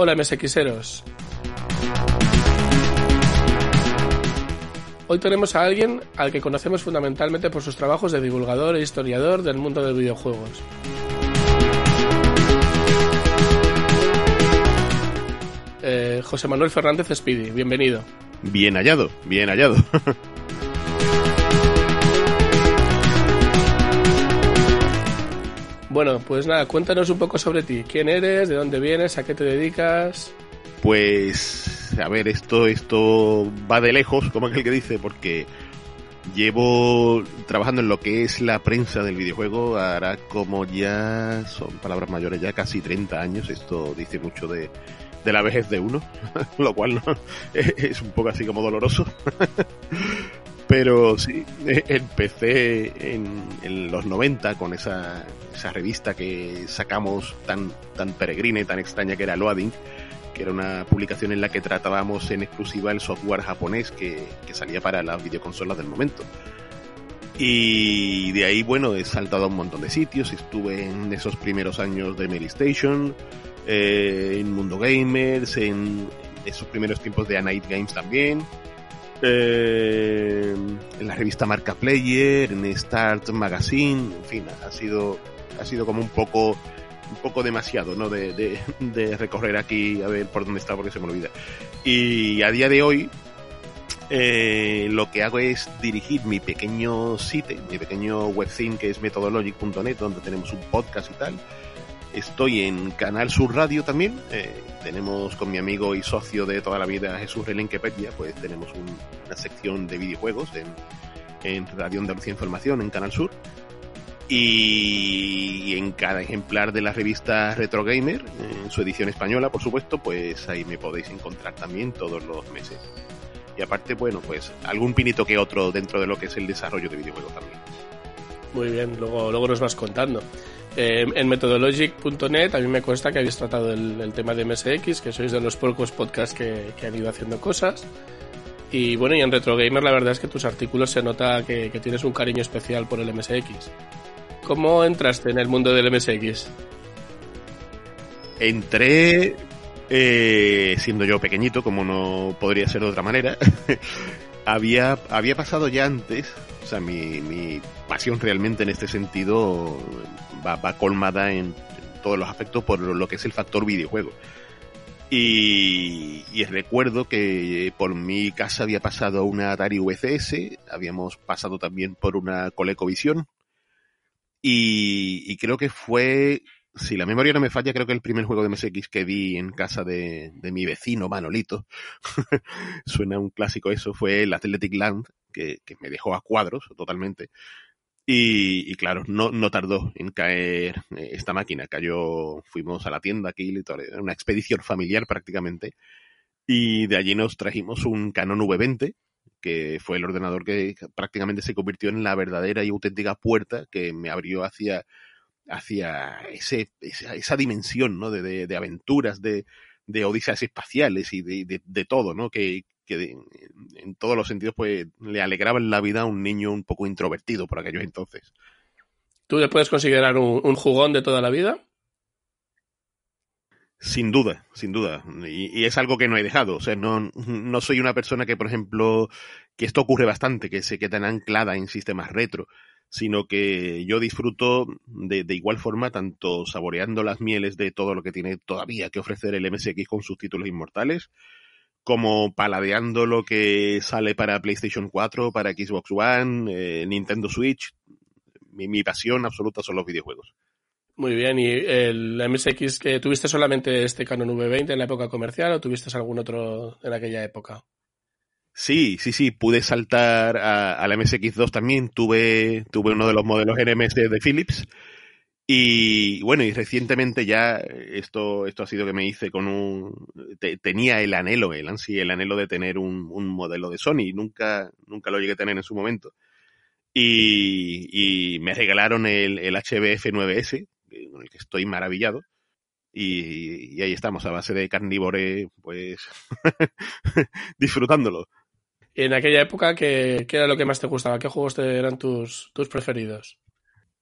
Hola MSXeros. Hoy tenemos a alguien al que conocemos fundamentalmente por sus trabajos de divulgador e historiador del mundo de videojuegos. Eh, José Manuel Fernández Speedy, bienvenido. Bien hallado, bien hallado. Bueno, pues nada, cuéntanos un poco sobre ti. ¿Quién eres? ¿De dónde vienes? ¿A qué te dedicas? Pues, a ver, esto, esto va de lejos, como aquel que dice, porque llevo trabajando en lo que es la prensa del videojuego, hará como ya, son palabras mayores, ya casi 30 años. Esto dice mucho de, de la vejez de uno, lo cual ¿no? es un poco así como doloroso. Pero sí, empecé en, los 90 con esa, esa, revista que sacamos tan, tan peregrina y tan extraña que era Loading, que era una publicación en la que tratábamos en exclusiva el software japonés que, que salía para las videoconsolas del momento. Y de ahí, bueno, he saltado a un montón de sitios. Estuve en esos primeros años de Mail Station, eh, en Mundo Gamers, en esos primeros tiempos de A Games también eh, en la revista Marca Player, en Start Magazine, en fin, ha sido, ha sido como un poco, un poco demasiado, ¿no? De, de, de recorrer aquí a ver por dónde está porque se me olvida. Y a día de hoy, eh, lo que hago es dirigir mi pequeño sitio, mi pequeño webzine que es methodologic.net, donde tenemos un podcast y tal, Estoy en Canal Sur Radio también. Eh, tenemos con mi amigo y socio de toda la vida Jesús Relenquepedia, pues tenemos una sección de videojuegos en, en Radio Andalucía Información en Canal Sur. Y en cada ejemplar de la revista Retro Gamer, en su edición española, por supuesto, pues ahí me podéis encontrar también todos los meses. Y aparte, bueno, pues algún pinito que otro dentro de lo que es el desarrollo de videojuegos también. Muy bien, luego, luego nos vas contando. Eh, en methodologic.net a mí me cuesta que habéis tratado el, tema de MSX, que sois de los pocos podcasts que, han ido haciendo cosas. Y bueno, y en Retro Gamer la verdad es que tus artículos se nota que, tienes un cariño especial por el MSX. ¿Cómo entraste en el mundo del MSX? Entré eh, siendo yo pequeñito, como no podría ser de otra manera. había, había pasado ya antes, o sea, mi, mi pasión realmente en este sentido va, colmada en, todos los aspectos por lo que es el factor videojuego. Y, recuerdo que por mi casa había pasado una Atari VCS, habíamos pasado también por una ColecoVision. Y, y creo que fue, si la memoria no me falla, creo que el primer juego de MSX que vi en casa de, mi vecino Manolito, suena un clásico eso, fue el Athletic Land, que, me dejó a cuadros totalmente. Y, claro, no, no tardó en caer eh, esta máquina. Cayó, fuimos a la tienda aquí, una expedición familiar prácticamente. Y de allí nos trajimos un Canon V20, que fue el ordenador que prácticamente se convirtió en la verdadera y auténtica puerta que me abrió hacia, hacia ese, esa, dimensión ¿no? de, de, aventuras, de, de odisas espaciales y de, de, todo, ¿no? Que, que en todos los sentidos pues le alegraba la vida a un niño un poco introvertido por aquellos entonces. ¿Tú le puedes considerar un, jugón de toda la vida? Sin duda, sin duda. Y, es algo que no he dejado. O sea, no, no soy una persona que, por ejemplo, que esto ocurre bastante, que se queda anclada en sistemas retro, sino que yo disfruto de, de, igual forma tanto saboreando las mieles de todo lo que tiene todavía que ofrecer el MSX con sus títulos inmortales, como paladeando lo que sale para PlayStation 4, para Xbox One, eh, Nintendo Switch. Mi, pasión absoluta son los videojuegos. Muy bien, ¿y el MSX que tuviste solamente este Canon V20 en la época comercial o tuviste algún otro en aquella época? Sí, sí, sí, pude saltar a, la MSX2 también, tuve, tuve uno de los modelos NMS de Philips y bueno, y recientemente ya esto, esto ha sido que me hice con un, tenía el anhelo, el ansia, el anhelo de tener un, modelo de Sony, nunca, nunca lo llegué a tener en su momento. Y, y me regalaron el, el HBF 9S, con el que estoy maravillado. Y, y ahí estamos, a base de carnívore, pues disfrutándolo. En aquella época, ¿qué, ¿qué, era lo que más te gustaba? ¿Qué juegos eran tus, tus preferidos?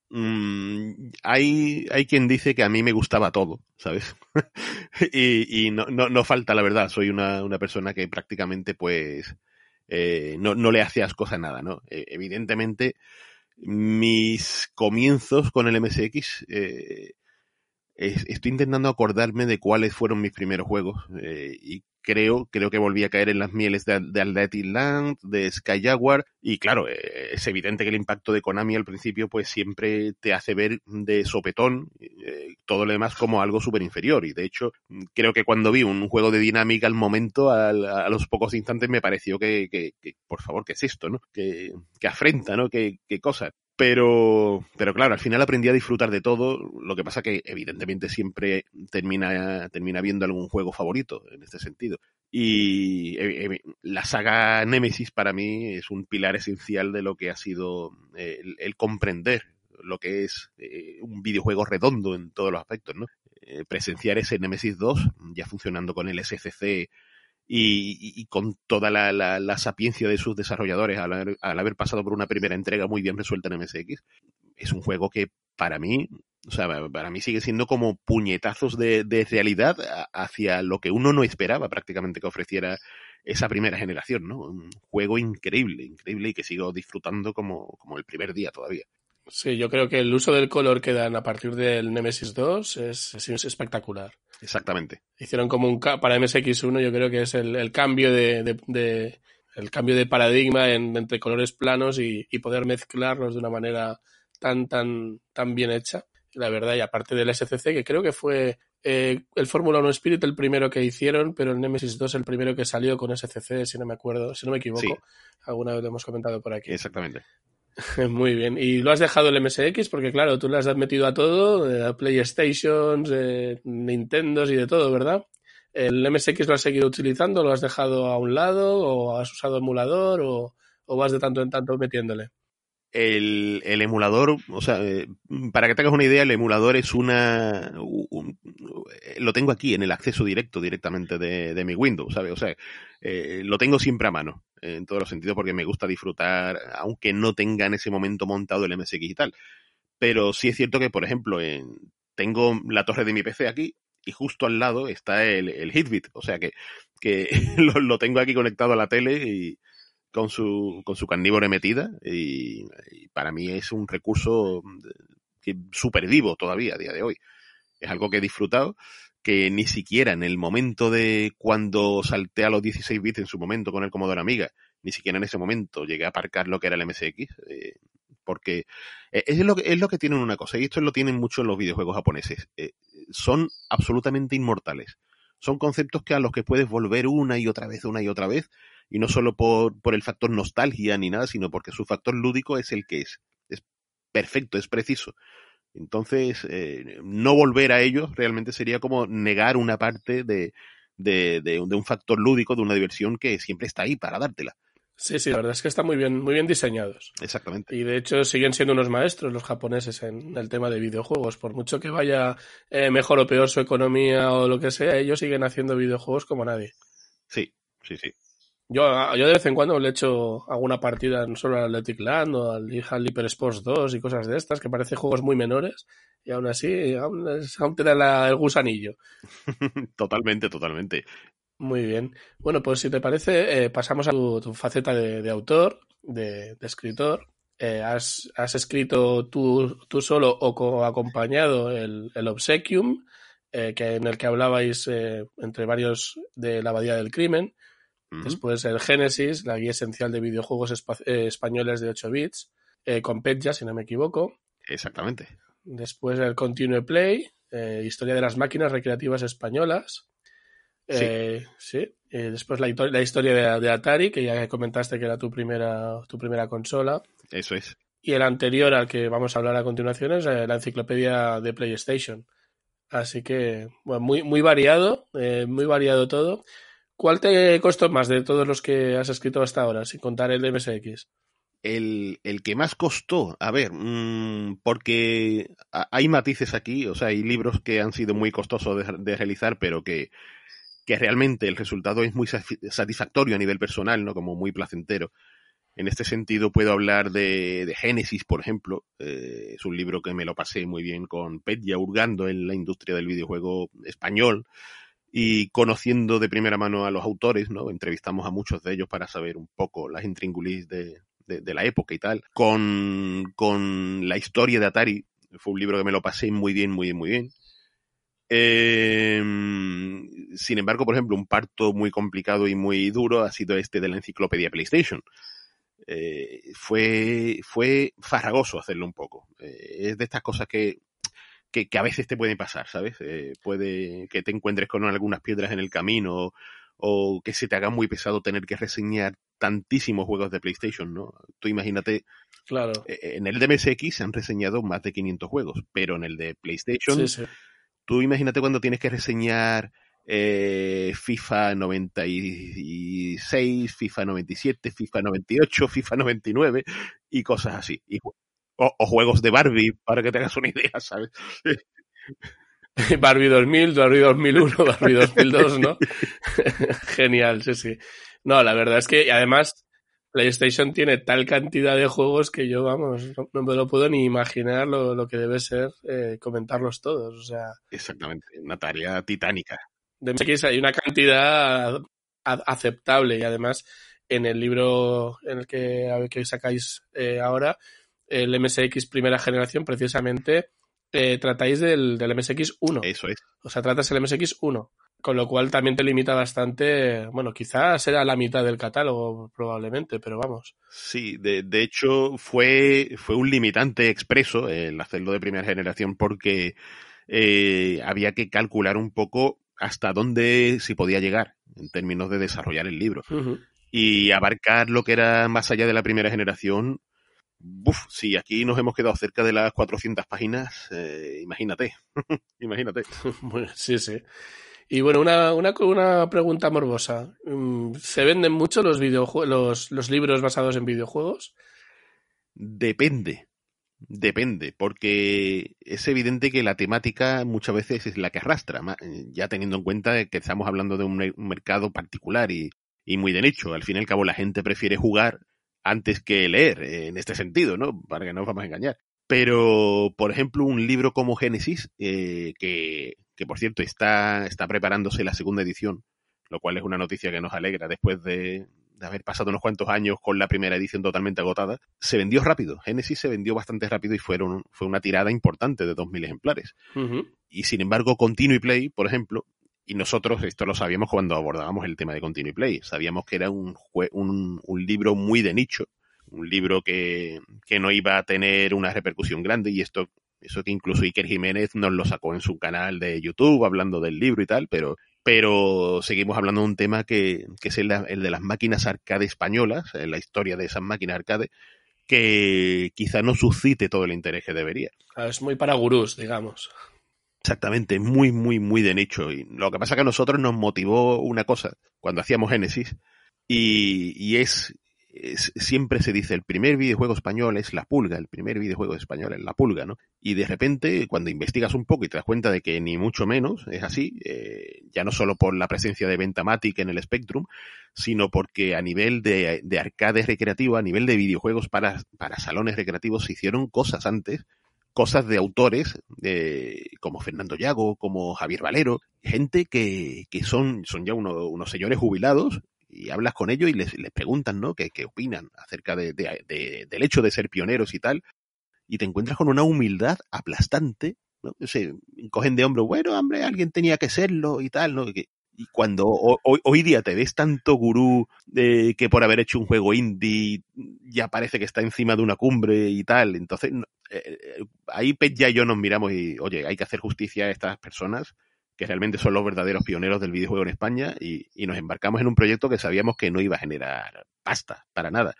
mm, hay, hay quien dice que a mí me gustaba todo, ¿sabes? y, y no, no, no, falta la verdad, soy una, una persona que prácticamente pues eh, no, no le hacías cosa nada, ¿no? Eh, evidentemente, mis comienzos con el MSX eh, estoy intentando acordarme de cuáles fueron mis primeros juegos eh, y creo, creo que volví a caer en las mieles de, de Athletic Land, de Sky Jaguar, y claro, eh, es evidente que el impacto de Konami al principio pues siempre te hace ver de sopetón eh, todo lo demás como algo súper inferior, y de hecho creo que cuando vi un juego de dinámica al momento, al, a los pocos instantes me pareció que, que, que, por favor, ¿qué es esto? ¿no? Que, que afrenta, ¿no? ¿Qué, qué cosa? Pero, pero claro, al final aprendí a disfrutar de todo. Lo que pasa que evidentemente siempre termina, termina viendo algún juego favorito en este sentido. Y eh, eh, la saga Nemesis para mí es un pilar esencial de lo que ha sido eh, el, comprender lo que es un videojuego redondo en todos los aspectos, ¿no? Presenciar ese Nemesis 2 ya funcionando con el SCC y, con toda la, la, la, sapiencia de sus desarrolladores al haber, al haber, pasado por una primera entrega muy bien resuelta en MSX, es un juego que para mí, o sea, para mí sigue siendo como puñetazos de, de realidad hacia lo que uno no esperaba prácticamente que ofreciera esa primera generación, ¿no? Un juego increíble, increíble y que sigo disfrutando como, como el primer día todavía. Sí, yo creo que el uso del color que dan a partir del Nemesis 2 es, es, es espectacular. Exactamente. Hicieron como un para MSX1, yo creo que es el, el cambio de, de, de, el cambio de paradigma en, entre colores planos y, y, poder mezclarlos de una manera tan tan tan bien hecha. La verdad, y aparte del SCC, que creo que fue eh, el Fórmula 1 Spirit el primero que hicieron, pero el Nemesis 2 el primero que salió con SCC, si no me acuerdo, si no me equivoco. Sí. Alguna vez lo hemos comentado por aquí. Exactamente. Muy bien. ¿Y lo has dejado el MSX? Porque claro, tú le has metido a todo, a PlayStations, eh, Nintendos y de todo, ¿verdad? ¿El MSX lo has seguido utilizando? ¿Lo has dejado a un lado? ¿O has usado emulador? ¿O, o vas de tanto en tanto metiéndole? El, el, emulador, o sea, eh, para que tengas una idea, el emulador es una. Un, lo tengo aquí en el acceso directo directamente de, de mi Windows, ¿sabes? O sea, eh, lo tengo siempre a mano, en todos los sentidos, porque me gusta disfrutar, aunque no tenga en ese momento montado el MSX y tal. Pero sí es cierto que, por ejemplo, en, tengo la torre de mi PC aquí y justo al lado está el, el Hitbit, o sea que, que lo, lo tengo aquí conectado a la tele y con su, con su carnívoro metida y, para mí es un recurso súper vivo todavía a día de hoy. Es algo que he disfrutado que ni siquiera en el momento de cuando salté a los 16 bits en su momento con el Commodore Amiga, ni siquiera en ese momento llegué a aparcar lo que era el MSX, eh, porque es lo, que, es lo que tienen una cosa, y esto lo tienen mucho en los videojuegos japoneses, eh, son absolutamente inmortales. Son conceptos que a los que puedes volver una y otra vez, una y otra vez, y no solo por, por el factor nostalgia ni nada, sino porque su factor lúdico es el que es. Es perfecto, es preciso. Entonces, eh, no volver a ellos realmente sería como negar una parte de, de, de, de, un factor lúdico, de una diversión que siempre está ahí para dártela. Sí, sí, la verdad es que están muy bien, muy bien diseñados. Exactamente. Y de hecho siguen siendo unos maestros los japoneses en el tema de videojuegos. Por mucho que vaya eh, mejor o peor su economía o lo que sea, ellos siguen haciendo videojuegos como nadie. Sí, sí, sí. Yo, yo de vez en cuando le echo alguna partida no solo al Athletic Land o al, al Hyper Sports 2 y cosas de estas, que parecen juegos muy menores, y aún así aún, aún te da la, el gusanillo. totalmente, totalmente. Muy bien. Bueno, pues si te parece, eh, pasamos a tu, tu faceta de, de, autor, de, de escritor. Eh, has, has, escrito tú, tú solo o co acompañado el, el Obsequium, eh, que, en el que hablabais entre varios de la Abadía del Crimen. Uh -huh. Después el Génesis, la guía esencial de videojuegos eh, españoles de 8 bits, eh, con Petja, si no me equivoco. Exactamente. Después el Continue Play, historia de las máquinas recreativas españolas. Sí. Eh, sí. Eh, después la, la historia de, de, Atari, que ya comentaste que era tu primera, tu primera consola. Eso es. Y el anterior al que vamos a hablar a continuación es eh, la enciclopedia de PlayStation. Así que, bueno, muy, muy variado, eh, muy variado todo. ¿Cuál te costó más de todos los que has escrito hasta ahora, sin contar el de MSX? El, el, que más costó, a ver, mmm, porque hay matices aquí, o sea, hay libros que han sido muy costosos de, de realizar, pero que, que realmente el resultado es muy satisfactorio a nivel personal, ¿no? Como muy placentero. En este sentido puedo hablar de, de Génesis, por ejemplo. Eh, es un libro que me lo pasé muy bien con Petya hurgando en la industria del videojuego español y conociendo de primera mano a los autores, ¿no? Entrevistamos a muchos de ellos para saber un poco las intríngulis de, de, la época y tal. Con, con la historia de Atari, fue un libro que me lo pasé muy bien, muy bien, muy bien. Eh, sin embargo, por ejemplo, un parto muy complicado y muy duro ha sido este de la enciclopedia PlayStation. Eh, fue, fue farragoso hacerlo un poco. Eh, es de estas cosas que, que, a veces te pueden pasar, ¿sabes? Eh, puede que te encuentres con algunas piedras en el camino o, que se te haga muy pesado tener que reseñar tantísimos juegos de PlayStation, ¿no? Tú imagínate, claro. en el de MSX se han reseñado más de 500 juegos, pero en el de PlayStation, tú imagínate cuando tienes que reseñar eh, FIFA 96, FIFA 97, FIFA 98, FIFA 99 y cosas así. o, juegos de Barbie, para que tengas una idea, ¿sabes? Barbie 2000, Barbie 2001, Barbie 2002, ¿no? Genial, sí, sí. No, la verdad es que además PlayStation tiene tal cantidad de juegos que yo, vamos, no, me lo puedo ni imaginar lo, que debe ser eh, comentarlos todos. O sea, Exactamente, una tarea titánica de MSX hay una cantidad aceptable y además en el libro en el que, que sacáis eh, ahora, el MSX primera generación, precisamente eh, tratáis del, del MSX 1. Eso es. O sea, tratas el MSX 1. Con lo cual también te limita bastante, bueno, quizás será la mitad del catálogo probablemente, pero vamos. Sí, de, de hecho fue, fue un limitante expreso el hacerlo de primera generación porque eh, había que calcular un poco hasta dónde se podía llegar en términos de desarrollar el libro. Y abarcar lo que era más allá de la primera generación, si aquí nos hemos quedado cerca de las 400 páginas, eh, imagínate, imagínate. sí, sí. Y bueno, una, una, una pregunta morbosa. Mm, ¿Se venden mucho los, los, los libros basados en videojuegos? Depende. Depende, porque es evidente que la temática muchas veces es la que arrastra, ya teniendo en cuenta que estamos hablando de un, mercado particular y, muy de nicho. Al fin y al cabo, la gente prefiere jugar antes que leer, en este sentido, ¿no? Para que no nos vamos a engañar. Pero, por ejemplo, un libro como Génesis, eh, que, que por cierto está, está preparándose la segunda edición, lo cual es una noticia que nos alegra después de, de haber pasado unos cuantos años con la primera edición totalmente agotada, se vendió rápido. Genesis se vendió bastante rápido y fueron, fue una tirada importante de 2.000 ejemplares. Y sin embargo, Continue Play, por ejemplo, y nosotros esto lo sabíamos cuando abordábamos el tema de Continue Play, sabíamos que era un, un, un libro muy de nicho, un libro que, que no iba a tener una repercusión grande y esto eso que incluso Iker Jiménez nos lo sacó en su canal de YouTube hablando del libro y tal, pero pero seguimos hablando de un tema que, es el, de las máquinas arcade españolas, eh, la historia de esas máquinas arcade, que quizá no suscite todo el interés que debería. Es muy para gurús, digamos. Exactamente, muy, muy, muy de nicho. Y lo que pasa es que a nosotros nos motivó una cosa cuando hacíamos Génesis, y, y es siempre se dice el primer videojuego español es La Pulga, el primer videojuego español es La Pulga, ¿no? Y de repente, cuando investigas un poco y te das cuenta de que ni mucho menos es así, eh, ya no solo por la presencia de Ventamatic en el Spectrum, sino porque a nivel de, de arcade recreativo, a nivel de videojuegos para, para salones recreativos, se hicieron cosas antes cosas de autores como Fernando Llago, como Javier Valero, gente que, que son, son ya unos señores jubilados y hablas con ellos y les, les preguntan, ¿no? ¿Qué, opinan acerca de, de, del hecho de ser pioneros y tal? Y te encuentras con una humildad aplastante, ¿no? Se cogen de hombro, bueno, hombre, alguien tenía que serlo y tal, ¿no? Y cuando hoy, hoy día te ves tanto gurú de que por haber hecho un juego indie ya parece que está encima de una cumbre y tal, entonces eh, eh, ahí Pet ya y yo nos miramos y, oye, hay que hacer justicia a estas personas que realmente son los verdaderos pioneros del videojuego en España y, nos embarcamos en un proyecto que sabíamos que no iba a generar pasta, para nada.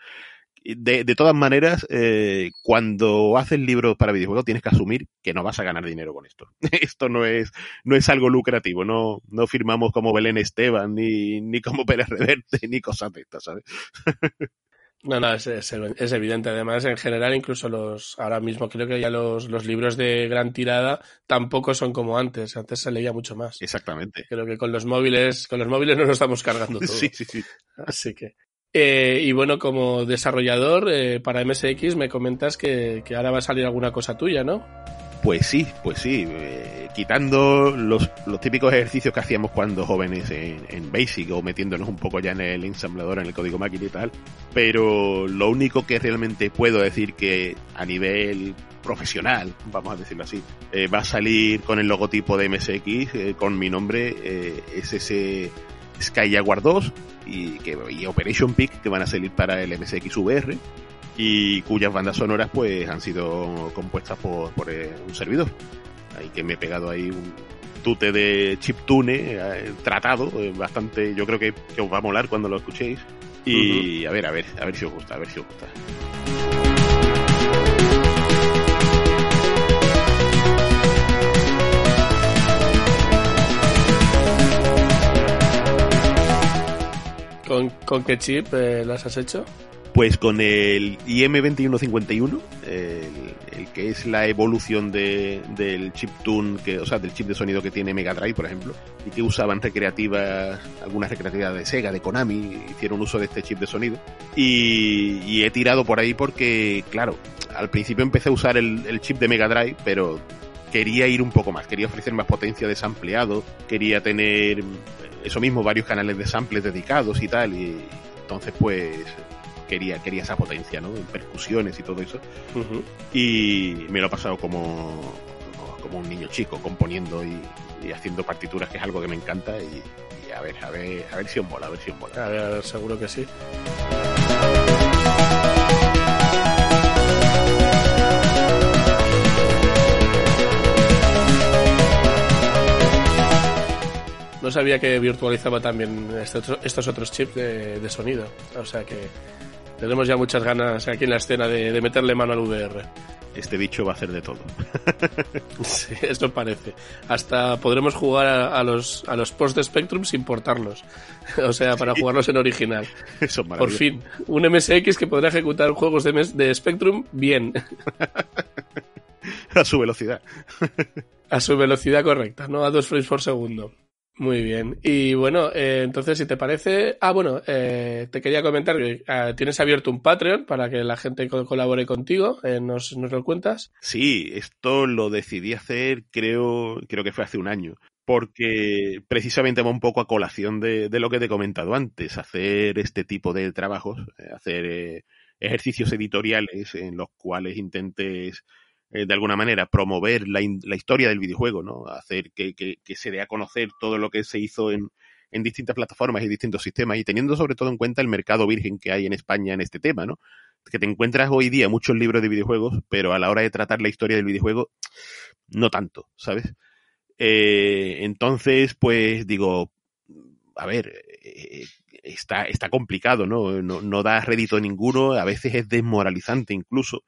De, todas maneras, eh, cuando haces libros para videojuegos tienes que asumir que no vas a ganar dinero con esto. esto no es, no es algo lucrativo, no, no firmamos como Belén Esteban, ni, ni como Pérez Reverte, ni cosas de estas, ¿sabes? No, no, es, es, es, evidente. Además, en general, incluso los, ahora mismo creo que ya los, los libros de gran tirada tampoco son como antes. Antes se leía mucho más. Exactamente. Creo que con los móviles, con los móviles nos lo estamos cargando todo. Sí, sí, sí. Así que. Eh, y bueno, como desarrollador eh, para MSX me comentas que, que, ahora va a salir alguna cosa tuya, ¿no? Pues sí, pues sí. Eh, quitando los, los, típicos ejercicios que hacíamos cuando jóvenes en, en, Basic o metiéndonos un poco ya en el ensamblador, en el código máquina y tal. Pero lo único que realmente puedo decir que a nivel profesional, vamos a decirlo así, eh, va a salir con el logotipo de MSX, eh, con mi nombre, es ese Sky Jaguar 2 y, que, y Operation Peak que van a salir para el MSX VR y cuyas bandas sonoras pues han sido compuestas por, por un servidor. Ahí que me he pegado ahí un tute de chiptune tratado, bastante, yo creo que, que, os va a molar cuando lo escuchéis. Y a ver, a ver, a ver si os gusta, a ver si os gusta. ¿Con, con qué chip eh, las has hecho? Pues con el IM2151, el, que es la evolución de, del chip tune, que, o sea, del chip de sonido que tiene Mega Drive, por ejemplo, y que usaban recreativas, algunas recreativas de Sega, de Konami, hicieron uso de este chip de sonido. Y, he tirado por ahí porque, claro, al principio empecé a usar el, el chip de Mega Drive, pero quería ir un poco más, quería ofrecer más potencia de sampleado, quería tener eso mismo, varios canales de samples dedicados y tal, y entonces pues quería, quería esa potencia, ¿no? En percusiones y todo eso. Y me lo he pasado como, como un niño chico, componiendo y, y, haciendo partituras, que es algo que me encanta, y, y, a ver, a ver, a ver si os mola, a ver si os mola. A ver, a ver seguro que sí. No sabía que virtualizaba también estos, estos otros chips de, de, sonido. O sea que tenemos ya muchas ganas aquí en la escena de, de meterle mano al VR. Este bicho va a hacer de todo. sí, eso parece. Hasta podremos jugar a, a los, a los post de Spectrum sin portarlos. O sea, para sí. jugarlos en original. Eso Por fin, un MSX que podrá ejecutar juegos de, de Spectrum bien. a su velocidad. a su velocidad correcta, no a dos frames por segundo. Muy bien. Y bueno, eh, entonces, si te parece. Ah, bueno, eh, te quería comentar que eh, tienes abierto un Patreon para que la gente co colabore contigo. Eh, ¿nos, ¿Nos lo cuentas? Sí, esto lo decidí hacer, creo, creo que fue hace un año. Porque precisamente va un poco a colación de, de lo que te he comentado antes, hacer este tipo de trabajos, hacer ejercicios editoriales en los cuales intentes eh, de alguna manera promover la, la, historia del videojuego, ¿no? Hacer que, que, que, se dé a conocer todo lo que se hizo en, en distintas plataformas y distintos sistemas y teniendo sobre todo en cuenta el mercado virgen que hay en España en este tema, ¿no? Que te encuentras hoy día muchos libros de videojuegos, pero a la hora de tratar la historia del videojuego, no tanto, ¿sabes? Eh, entonces, pues digo, a ver, eh, está, está complicado, ¿no? ¿no? No da rédito ninguno, a veces es desmoralizante incluso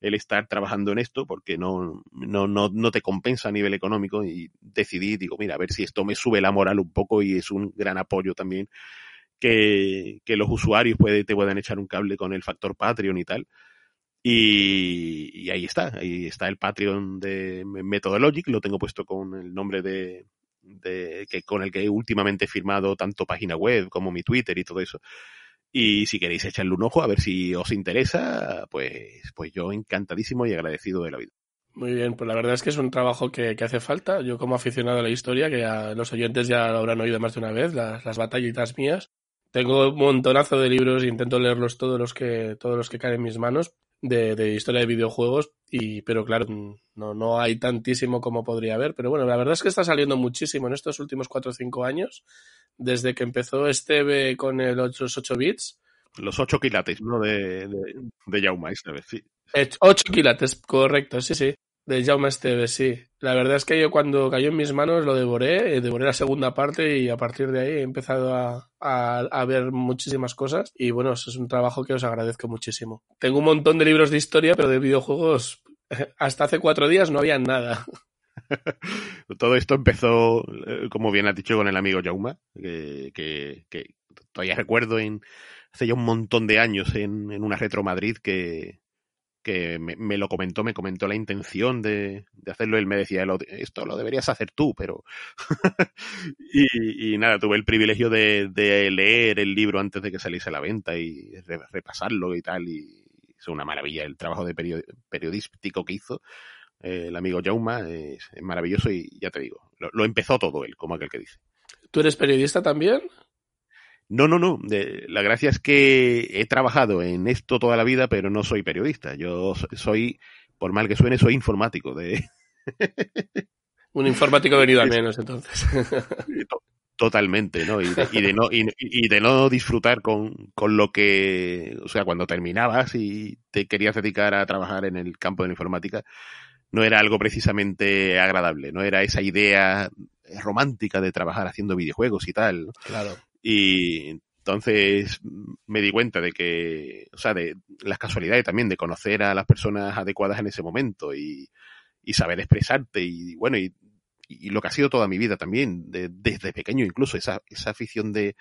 el estar trabajando en esto porque no, no, no, no te compensa a nivel económico y decidí, digo, mira, a ver si esto me sube la moral un poco y es un gran apoyo también que, que los usuarios puede, te puedan echar un cable con el factor Patreon y tal. Y, ahí está, ahí está el Patreon de Methodologic, lo tengo puesto con el nombre de, de que con el que últimamente he firmado tanto página web como mi Twitter y todo eso. Y si queréis echarle un ojo a ver si os interesa, pues, pues yo encantadísimo y agradecido de la vida. Muy bien, pues la verdad es que es un trabajo que, que hace falta. Yo como aficionado a la historia, que a los oyentes ya lo habrán oído más de una vez, las, las batallitas mías. Tengo un montonazo de libros e intento leerlos todos los que, todos los que caen en mis manos de, de historia de videojuegos, y, pero claro, no, no hay tantísimo como podría haber. Pero bueno, la verdad es que está saliendo muchísimo en estos últimos 4 o 5 años desde que empezó Esteve con el 8, 8 bits. Los 8 quilates, ¿no? De, de, de Jaume Esteve, sí. 8 quilates, correcto, sí, sí. De Jaume Esteve, sí. La verdad es que yo cuando cayó en mis manos lo devoré, devoré la segunda parte y a partir de ahí he empezado a, a, a ver muchísimas cosas y bueno, eso es un trabajo que os agradezco muchísimo. Tengo un montón de libros de historia, pero de videojuegos hasta hace cuatro días no había nada. Todo esto empezó, eh, como bien has dicho, con el amigo Jauma, que, todavía recuerdo en hace ya un montón de años en, en una Retro Madrid que, que me, lo comentó, me comentó la intención de, hacerlo. Él me decía, esto lo deberías hacer tú, pero... y, nada, tuve el privilegio de, leer el libro antes de que saliese a la venta y repasarlo y tal. Y es una maravilla el trabajo de periodístico que hizo. Eh, el amigo Jauma es, maravilloso y ya te digo, lo empezó todo él, como aquel que dice. ¿Tú eres periodista también? No, no, no. la gracia es que he trabajado en esto toda la vida, pero no soy periodista. Yo soy, por mal que suene, soy informático. De... Un informático venido al menos, entonces. Totalmente, ¿no? Y de, no, y, de no disfrutar con, con, lo que, o sea, cuando terminabas y te querías dedicar a trabajar en el campo de la informática, no era algo precisamente agradable, no era esa idea romántica de trabajar haciendo videojuegos y tal. Claro. Y entonces me di cuenta de que, o sea, de las casualidades también de conocer a las personas adecuadas en ese momento y, saber expresarte y bueno, y, lo que ha sido toda mi vida también, desde pequeño incluso, esa, esa afición de,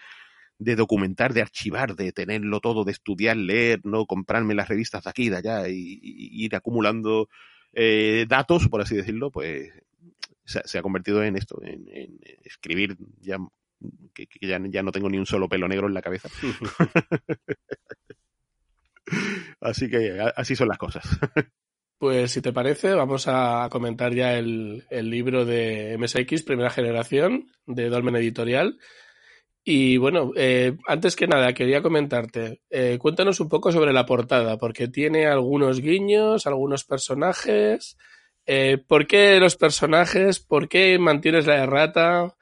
de documentar, de archivar, de tenerlo todo, de estudiar, leer, no comprarme las revistas de aquí y de allá y, ir acumulando eh, datos, por así decirlo, pues se, ha convertido en esto, en escribir ya que, ya, no tengo ni un solo pelo negro en la cabeza. así que así son las cosas. Pues si te parece, vamos a comentar ya el, libro de MSX, primera generación, de Dolmen Editorial. Y bueno, eh, antes que nada, quería comentarte, eh, cuéntanos un poco sobre la portada, porque tiene algunos guiños, algunos personajes. Eh, ¿Por qué los personajes? ¿Por qué mantienes la errata?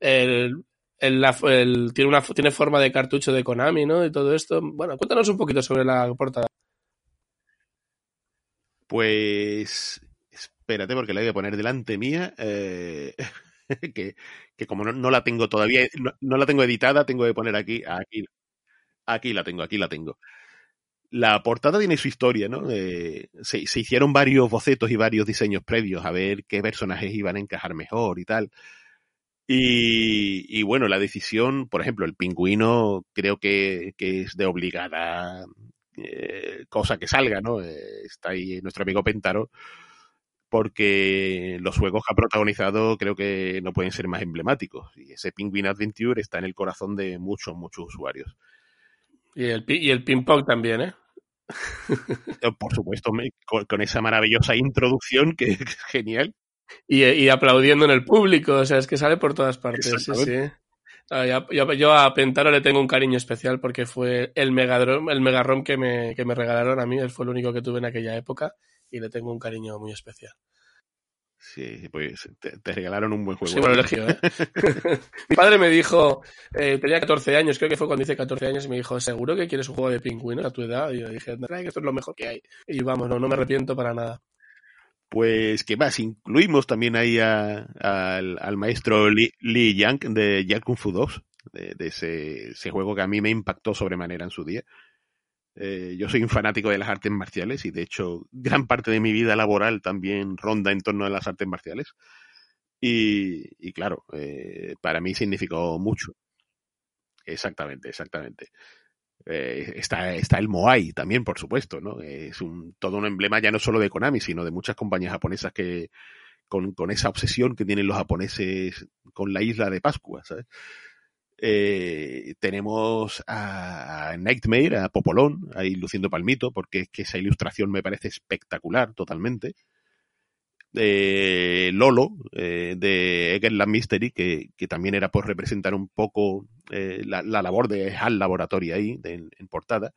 El, el, tiene, forma de cartucho de Konami, ¿no? Y todo esto. Bueno, cuéntanos un poquito sobre la portada. Pues espérate porque la voy a poner delante mía, eh, que, como no, la tengo todavía, no, la tengo editada, tengo que poner aquí, aquí, aquí la tengo, aquí la tengo. La portada tiene su historia, ¿no? Se, se, hicieron varios bocetos y varios diseños previos a ver qué personajes iban a encajar mejor y tal. Y, bueno, la decisión, por ejemplo, el pingüino creo que, es de obligada eh, cosa que salga, ¿no? Eh, está ahí nuestro amigo Pentaro, porque los juegos que ha protagonizado creo que no pueden ser más emblemáticos. Y ese Penguin Adventure está en el corazón de muchos, muchos usuarios. Y el, y el ping-pong también, ¿eh? eh por supuesto, con, con, esa maravillosa introducción que es genial. Y, aplaudiendo en el público, o sea, es que sale por todas partes. Sí, sí. Ah, yo, a Pentaro le tengo un cariño especial porque fue el Megadrom, el Megarrom que me, que me regalaron a mí, él fue el único que tuve en aquella época y le tengo un cariño muy especial. Sí, pues te, regalaron un buen juego. Sí, bueno, elegido, ¿eh? Mi padre me dijo, eh, tenía 14 años, creo que fue cuando hice 14 años, y me dijo, ¿seguro que quieres un juego de pingüinos a tu edad? Y yo dije, que esto es lo mejor que hay. Y vamos, no, no me arrepiento para nada. Pues, ¿qué más? Incluimos también ahí al, maestro Lee, Yang de Kung Fu 2, de, ese, juego que a mí me impactó sobremanera en su día. Eh, yo soy un fanático de las artes marciales y de hecho gran parte de mi vida laboral también ronda en torno a las artes marciales. Y, claro, eh, para mí significó mucho. Exactamente, exactamente. Eh, está, está el Moai también, por supuesto, ¿no? Es un, todo un emblema ya no solo de Konami, sino de muchas compañías japonesas que, con, con esa obsesión que tienen los japoneses con la isla de Pascua. Eh, tenemos a Nightmare, a Popolón, ahí luciendo palmito, porque es que esa ilustración me parece espectacular totalmente de Lolo, eh, de Egerland Mystery, que, que, también era por representar un poco eh, la, labor de HAL Laboratory ahí, en, portada.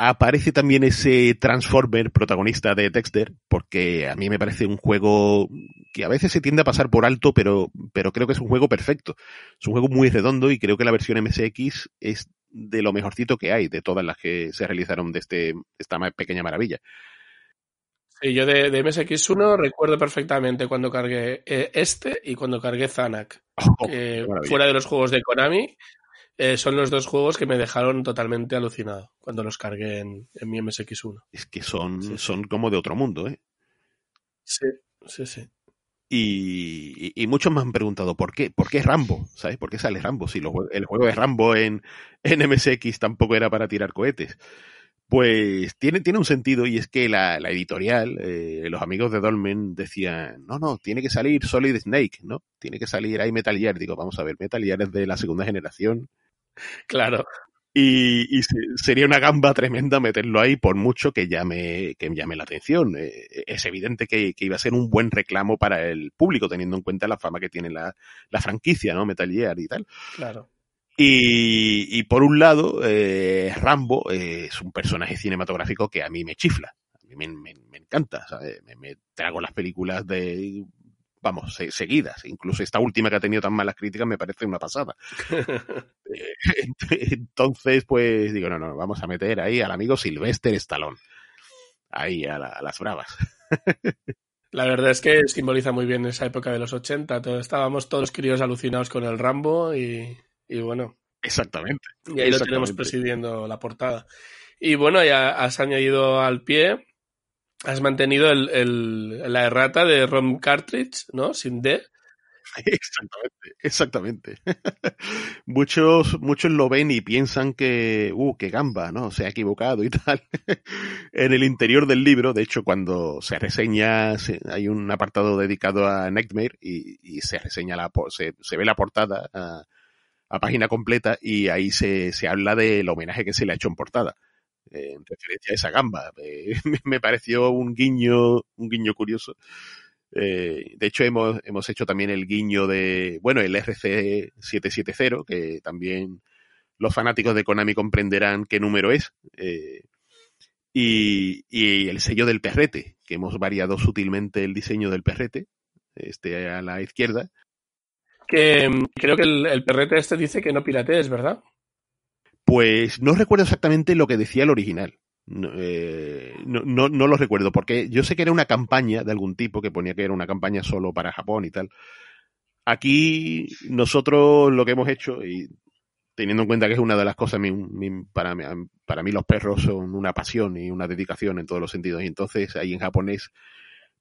Aparece también ese Transformer protagonista de Dexter, porque a mí me parece un juego que a veces se tiende a pasar por alto, pero, pero creo que es un juego perfecto. Es un juego muy redondo y creo que la versión MSX es de lo mejorcito que hay, de todas las que se realizaron de este, esta pequeña maravilla. Sí, yo de, MSX1 recuerdo perfectamente cuando cargué eh, este y cuando cargué Zanak. Oh, fuera de los juegos de Konami, eh, son los dos juegos que me dejaron totalmente alucinado cuando los cargué en, mi MSX1. Es que son, son como de otro mundo, ¿eh? Sí, sí, sí. Y, muchos me han preguntado por qué, por qué Rambo, ¿sabes? ¿Por qué sale Rambo? Si el juego de Rambo en, en MSX tampoco era para tirar cohetes. Pues tiene, tiene un sentido y es que la, la editorial, eh, los amigos de Dolmen decían, no, no, tiene que salir Solid Snake, ¿no? Tiene que salir ahí Metal Gear. Digo, vamos a ver, Metal Gear es de la segunda generación. Claro. Y, y sería una gamba tremenda meterlo ahí por mucho que llame, que llame la atención. Eh, es evidente que, que, iba a ser un buen reclamo para el público, teniendo en cuenta la fama que tiene la, la franquicia, ¿no? Metal Gear y tal. Claro. Y, y por un lado, eh, Rambo eh, es un personaje cinematográfico que a mí me chifla. A mí me, me, me encanta, ¿sabes? Me, me, trago las películas de, vamos, se, seguidas. Incluso esta última que ha tenido tan malas críticas me parece una pasada. Entonces, pues digo, no, no, vamos a meter ahí al amigo Sylvester Stallone. Ahí, a, la, a las bravas. La verdad es que simboliza muy bien esa época de los 80. Todo, estábamos todos críos alucinados con el Rambo y, y bueno. Exactamente. Y ahí exactamente. lo tenemos presidiendo la portada. Y bueno, ya has añadido al pie, has mantenido el, el, la errata de ROM cartridge, ¿no? Sin D. Exactamente, exactamente. muchos, muchos lo ven y piensan que, uh, qué gamba, ¿no? Se ha equivocado y tal. en el interior del libro, de hecho, cuando se reseña, se, hay un apartado dedicado a Nightmare y, y se reseña la, se, se ve la portada a, a, página completa y ahí se, se habla del homenaje que se le ha hecho en portada. Eh, en referencia a esa gamba. Me pareció un guiño, un guiño curioso. Eh, de hecho, hemos, hemos hecho también el guiño de, bueno, el RC770, que también los fanáticos de Konami comprenderán qué número es. Eh, y, y, el sello del perrete, que hemos variado sutilmente el diseño del perrete, este a la izquierda. Que creo que el, perrete este dice que no piratees, ¿verdad? Pues no recuerdo exactamente lo que decía el original. No, eh, no, no, no, lo recuerdo, porque yo sé que era una campaña de algún tipo que ponía que era una campaña solo para Japón y tal. Aquí nosotros lo que hemos hecho, y teniendo en cuenta que es una de las cosas, para, para mí los perros son una pasión y una dedicación en todos los sentidos, y entonces ahí en japonés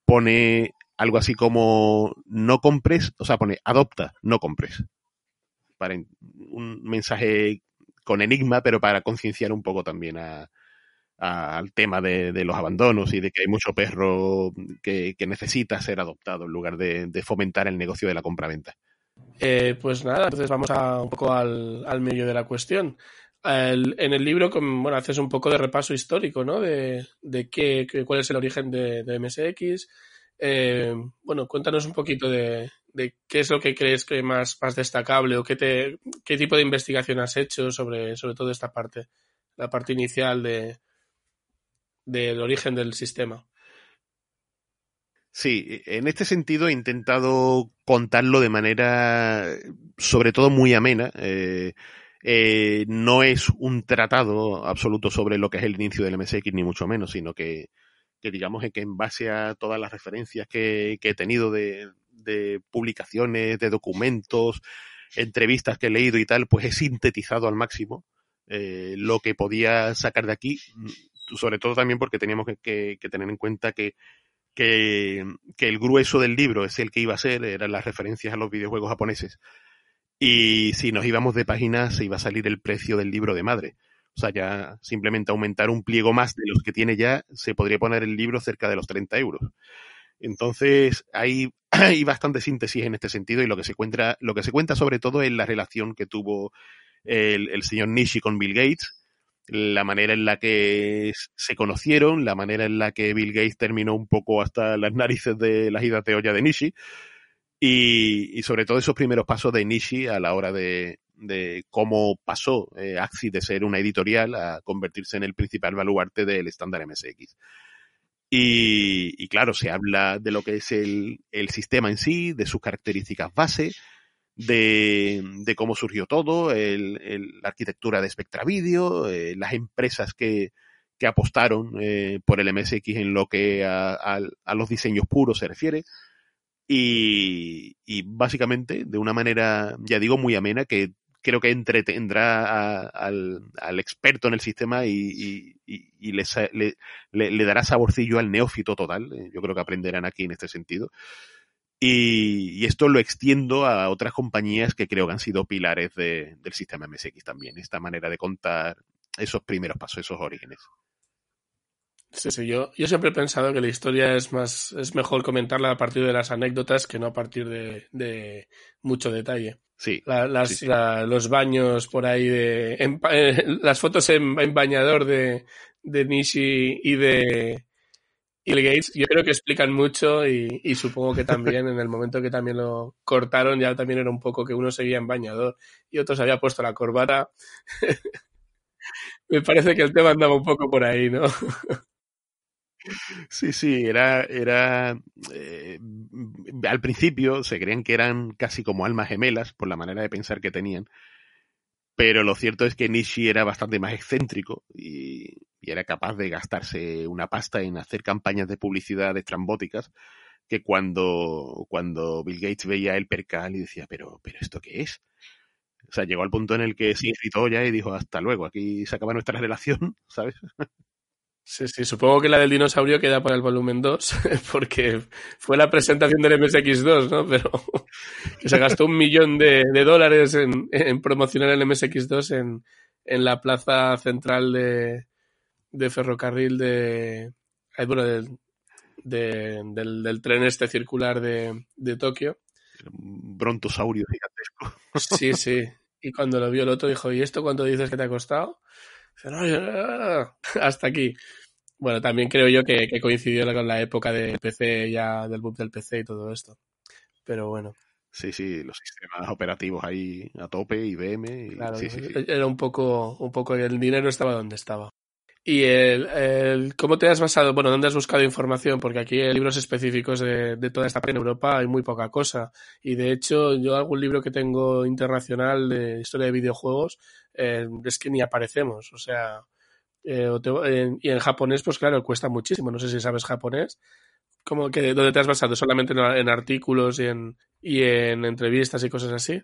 pone algo así como no compres, o sea, pone adopta, no compres. Para un mensaje con enigma, pero para concienciar un poco también a, al tema de, los abandonos y de que hay mucho perro que, necesita ser adoptado en lugar de, fomentar el negocio de la compraventa. Eh, pues nada, entonces vamos a un poco al, medio de la cuestión. En el libro, bueno, haces un poco de repaso histórico, ¿no? De, qué, cuál es el origen de, de MSX. Eh, bueno, cuéntanos un poquito de, qué es lo que crees que más, más destacable o qué, te, tipo de investigación has hecho sobre, sobre todo esta parte, la parte inicial de, del origen del sistema. Sí, en este sentido he intentado contarlo de manera, sobre todo muy amena. Eh, eh, no es un tratado absoluto sobre lo que es el inicio del MSX, ni mucho menos, sino que, que digamos que en base a todas las referencias que, que he tenido de, de publicaciones, de documentos, entrevistas que he leído y tal, pues he sintetizado al máximo eh, lo que podía sacar de aquí, sobre todo también porque teníamos que, que, tener en cuenta que, que, que, el grueso del libro es el que iba a ser, eran las referencias a los videojuegos japoneses. Y si nos íbamos de páginas, se iba a salir el precio del libro de madre. O sea, ya simplemente aumentar un pliego más de los que tiene ya, se podría poner el libro cerca de los 30 euros. Entonces, hay, hay bastante síntesis en este sentido y lo que se cuenta, lo que se cuenta sobre todo es la relación que tuvo el, el señor Nishi con Bill Gates, la manera en la que se conocieron, la manera en la que Bill Gates terminó un poco hasta las narices de las idas de de Nishi, y, y sobre todo esos primeros pasos de Nishi a la hora de, de cómo pasó eh, Axi de ser una editorial a convertirse en el principal baluarte del estándar MSX. Y, y, claro, se habla de lo que es el, el sistema en sí, de sus características base, de, de cómo surgió todo, el, la arquitectura de Spectra Video, eh, las empresas que, que apostaron eh, por el MSX en lo que a, a, a, los diseños puros se refiere. Y, y básicamente, de una manera, ya digo, muy amena, que creo que entretendrá al, experto en el sistema y, le, dará saborcillo al neófito total. Yo creo que aprenderán aquí en este sentido. Y, y, esto lo extiendo a otras compañías que creo que han sido pilares de, del sistema MSX también, esta manera de contar esos primeros pasos, esos orígenes. Sí, sí, yo, yo siempre he pensado que la historia es más, es mejor comentarla a partir de las anécdotas que no a partir de, de mucho detalle. Sí. las, los baños por ahí de, eh, las fotos en, bañador de, de Nishi y de, y Gates, yo creo que explican mucho y, y, supongo que también en el momento que también lo cortaron ya también era un poco que uno seguía en bañador y otro se había puesto la corbata. Me parece que el tema andaba un poco por ahí, ¿no? Sí, sí, era, era eh, al principio se creían que eran casi como almas gemelas por la manera de pensar que tenían, pero lo cierto es que Nishi era bastante más excéntrico y, era capaz de gastarse una pasta en hacer campañas de publicidad estrambóticas que cuando, cuando Bill Gates veía el percal y decía, pero, pero ¿esto qué es? O sea, llegó al punto en el que se irritó ya y dijo, hasta luego, aquí se acaba nuestra relación, ¿sabes? Sí, sí, supongo que la del dinosaurio queda para el volumen 2, porque fue la presentación del MSX2, ¿no? Pero que se gastó un millón de, dólares en, promocionar el MSX2 en, en la plaza central de, de ferrocarril de. Bueno, del, del, del, tren este circular de, de Tokio. Un brontosaurio gigantesco. Sí, sí. Y cuando lo vio el otro dijo, ¿y esto cuánto dices que te ha costado? hasta aquí. Bueno, también creo yo que, coincidió con la época de PC, ya del boom del PC y todo esto. Pero bueno. Sí, sí, los sistemas operativos ahí a tope, IBM. Y... Claro, sí, sí, era un poco, un poco, el dinero estaba donde estaba. ¿Y el, el, cómo te has basado? Bueno, ¿dónde has buscado información? Porque aquí hay libros específicos de, de toda esta parte en Europa hay muy poca cosa. Y de hecho, yo algún libro que tengo internacional de historia de videojuegos eh, es que ni aparecemos. O sea, eh, y en japonés, pues claro, cuesta muchísimo. No sé si sabes japonés. ¿Cómo que, ¿Dónde te has basado? ¿Solamente en, artículos y en, y en entrevistas y cosas así?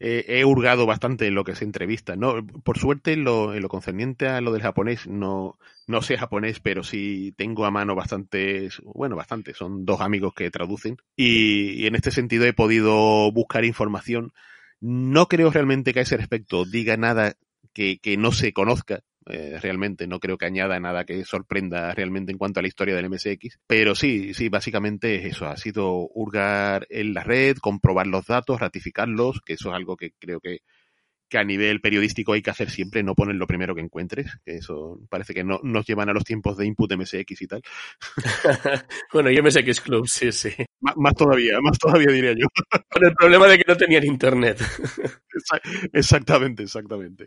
He hurgado bastante en lo que se entrevista. No, por suerte, lo, en lo concerniente a lo del japonés, no, no sé japonés, pero sí tengo a mano bastantes, bueno, bastante, son dos amigos que traducen. y en este sentido he podido buscar información no creo realmente que a ese respecto diga nada que, que no se conozca. Eh, realmente no creo que añada nada que sorprenda realmente en cuanto a la historia del MSX. Pero sí, sí, básicamente es eso. Ha sido hurgar en la red, comprobar los datos, ratificarlos, que eso es algo que creo que, que a nivel periodístico hay que hacer siempre, no poner lo primero que encuentres, que eso parece que no nos llevan a los tiempos de input MSX y tal. bueno, y MSX Club, sí, sí. más todavía, más todavía diría yo. Con el problema de que no tenían internet. exactamente, exactamente.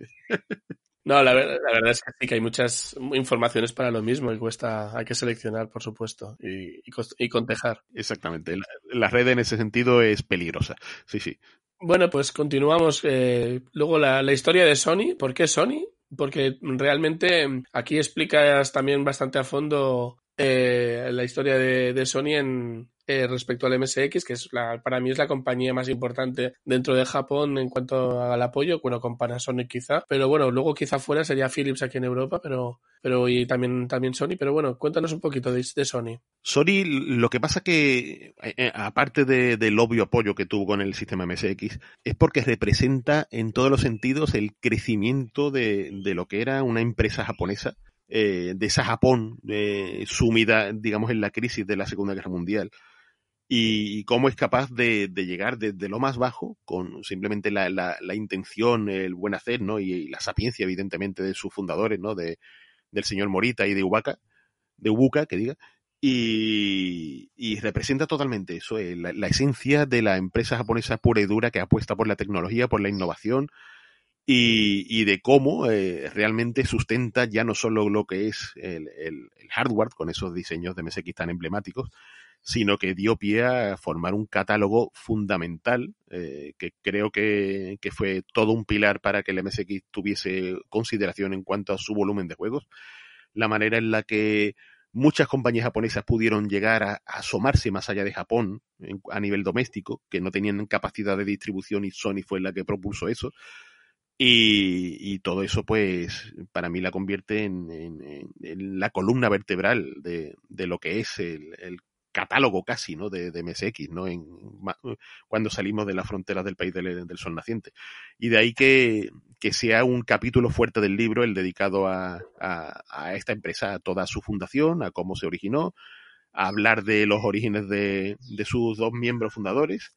No, la, verdad es que sí que hay muchas informaciones para lo mismo y cuesta, hay que seleccionar, por supuesto, y, y, contejar. Exactamente. La, red en ese sentido es peligrosa. Sí, sí. Bueno, pues continuamos. Eh, luego la, la historia de Sony. ¿Por qué Sony? Porque realmente aquí explicas también bastante a fondo eh, la historia de, de Sony en, eh, respecto al MSX, que es la, para mí es la compañía más importante dentro de Japón en cuanto al apoyo, bueno, con Panasonic quizá, pero bueno, luego quizá fuera sería Philips aquí en Europa, pero, pero y también, también Sony, pero bueno, cuéntanos un poquito de, Sony. Sony, lo que pasa que, eh, aparte de, del obvio apoyo que tuvo con el sistema MSX, es porque representa en todos los sentidos el crecimiento de, de lo que era una empresa japonesa eh, de esa Japón eh, sumida, digamos, en la crisis de la Segunda Guerra Mundial. Y, cómo es capaz de, llegar desde lo más bajo, con simplemente la, la, intención, el buen hacer, ¿no? Y, la sapiencia, evidentemente, de sus fundadores, ¿no? De, del señor Morita y de Ubaka, de Ubuka, que diga, y, representa totalmente eso, eh, la, la, esencia de la empresa japonesa pura y dura que apuesta por la tecnología, por la innovación, y, y de cómo eh, realmente sustenta ya no solo lo que es el, el, hardware con esos diseños de MSX tan emblemáticos, sino que dio pie a formar un catálogo fundamental eh, que creo que, que, fue todo un pilar para que el MSX tuviese consideración en cuanto a su volumen de juegos. La manera en la que muchas compañías japonesas pudieron llegar a, asomarse más allá de Japón a nivel doméstico, que no tenían capacidad de distribución y Sony fue la que propuso eso y, todo eso, pues, para mí la convierte en, la columna vertebral de, lo que es el, catálogo casi, ¿no? De, de, MSX, ¿no? En, cuando salimos de las fronteras del país del, del, sol naciente. Y de ahí que, que sea un capítulo fuerte del libro el dedicado a, a, esta empresa, a toda su fundación, a cómo se originó, a hablar de los orígenes de, de sus dos miembros fundadores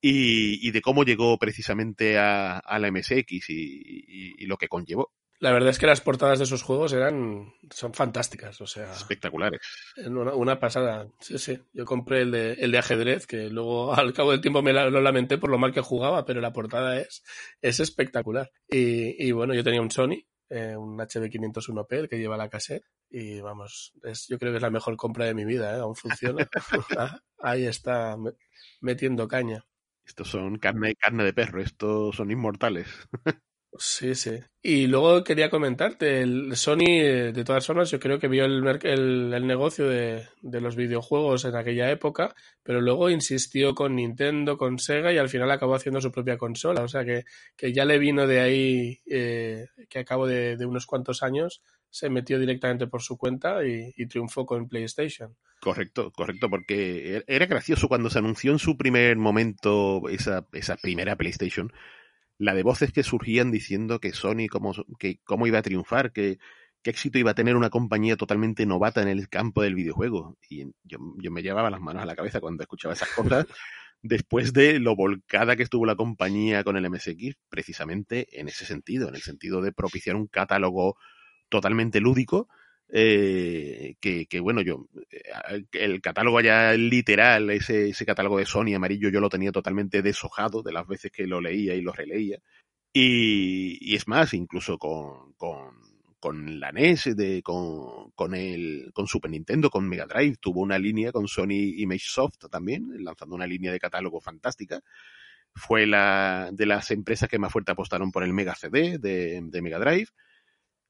y, y, de cómo llegó precisamente a, a la MSX y, y, lo que conllevó. La verdad es que las portadas de esos juegos eran son fantásticas, o sea, espectaculares. Una, una pasada. Sí, sí. Yo compré el de, el de ajedrez, que luego al cabo del tiempo me la, lo lamenté por lo mal que jugaba, pero la portada es, es espectacular. Y, y bueno, yo tenía un Sony, eh, un HB501P, el que lleva la cassette, y vamos, es, yo creo que es la mejor compra de mi vida, ¿eh? aún funciona. Ahí está, metiendo caña. Estos son carne, carne de perro, estos son inmortales. Sí, sí. Y luego quería comentarte, el Sony, de todas formas, yo creo que vio el, el, negocio de, de, los videojuegos en aquella época, pero luego insistió con Nintendo, con Sega y al final acabó haciendo su propia consola. O sea que, que ya le vino de ahí, eh, que a cabo de, de, unos cuantos años se metió directamente por su cuenta y, y triunfó con PlayStation. Correcto, correcto, porque era gracioso cuando se anunció en su primer momento esa, esa primera PlayStation la de voces que surgían diciendo que Sony cómo, que cómo iba a triunfar, que qué éxito iba a tener una compañía totalmente novata en el campo del videojuego. Y yo, yo me llevaba las manos a la cabeza cuando escuchaba esas cosas, después de lo volcada que estuvo la compañía con el MSX, precisamente en ese sentido, en el sentido de propiciar un catálogo totalmente lúdico, eh, que, bueno, yo, eh, el catálogo ya literal, ese, ese catálogo de Sony amarillo, yo lo tenía totalmente deshojado de las veces que lo leía y lo releía. Y, es más, incluso con, con, con la NES, de, con, con, el, con Super Nintendo, con Mega Drive, tuvo una línea con Sony Image Soft también, lanzando una línea de catálogo fantástica. Fue la de las empresas que más fuerte apostaron por el Mega CD de Mega Drive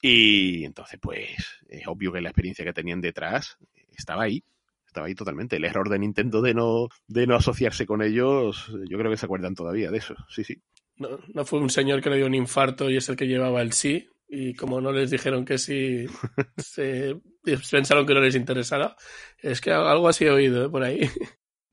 y entonces, pues, es obvio que la experiencia que tenían detrás estaba ahí. Estaba ahí totalmente. El error de Nintendo de no, de no asociarse con ellos, yo creo que se acuerdan todavía de eso. Sí, sí. No, no fue un señor que le dio un infarto y es el que llevaba el sí. Y como no les dijeron que sí, se pensaron que no les interesara. Es que algo así he oído ¿eh? por ahí.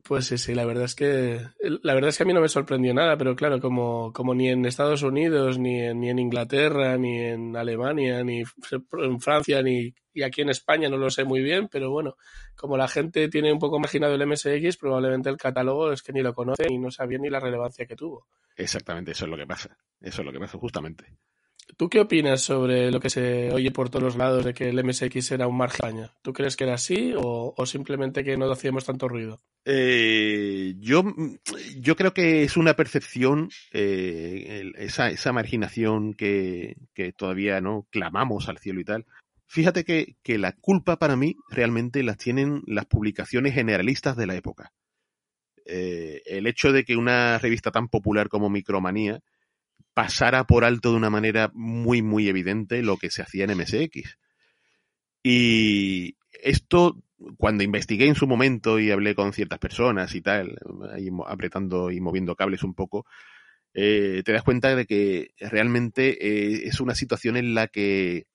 Pues sí, sí, la verdad es que la verdad es que a mí no me sorprendió nada, pero claro, como, como ni en Estados Unidos, ni en, ni en Inglaterra, ni en Alemania, ni en Francia, ni y aquí en España no lo sé muy bien, pero bueno, como la gente tiene un poco imaginado el MSX, probablemente el catálogo es que ni lo conoce y no sabía ni la relevancia que tuvo. Exactamente, eso es lo que pasa. Eso es lo que pasa justamente. ¿Tú qué opinas sobre lo que se oye por todos los lados de que el MSX era un margen? ¿Tú crees que era así o, simplemente que no hacíamos tanto ruido? Eh, yo, yo creo que es una percepción, eh, esa, esa marginación que, que todavía no clamamos al cielo y tal. Fíjate que, que la culpa para mí realmente las tienen las publicaciones generalistas de la época. Eh, el hecho de que una revista tan popular como Micromanía pasara por alto de una manera muy, muy evidente lo que se hacía en MSX. Y esto, cuando investigué en su momento y hablé con ciertas personas y tal, ahí apretando y moviendo cables un poco, eh, te das cuenta de que realmente eh, es una situación en la que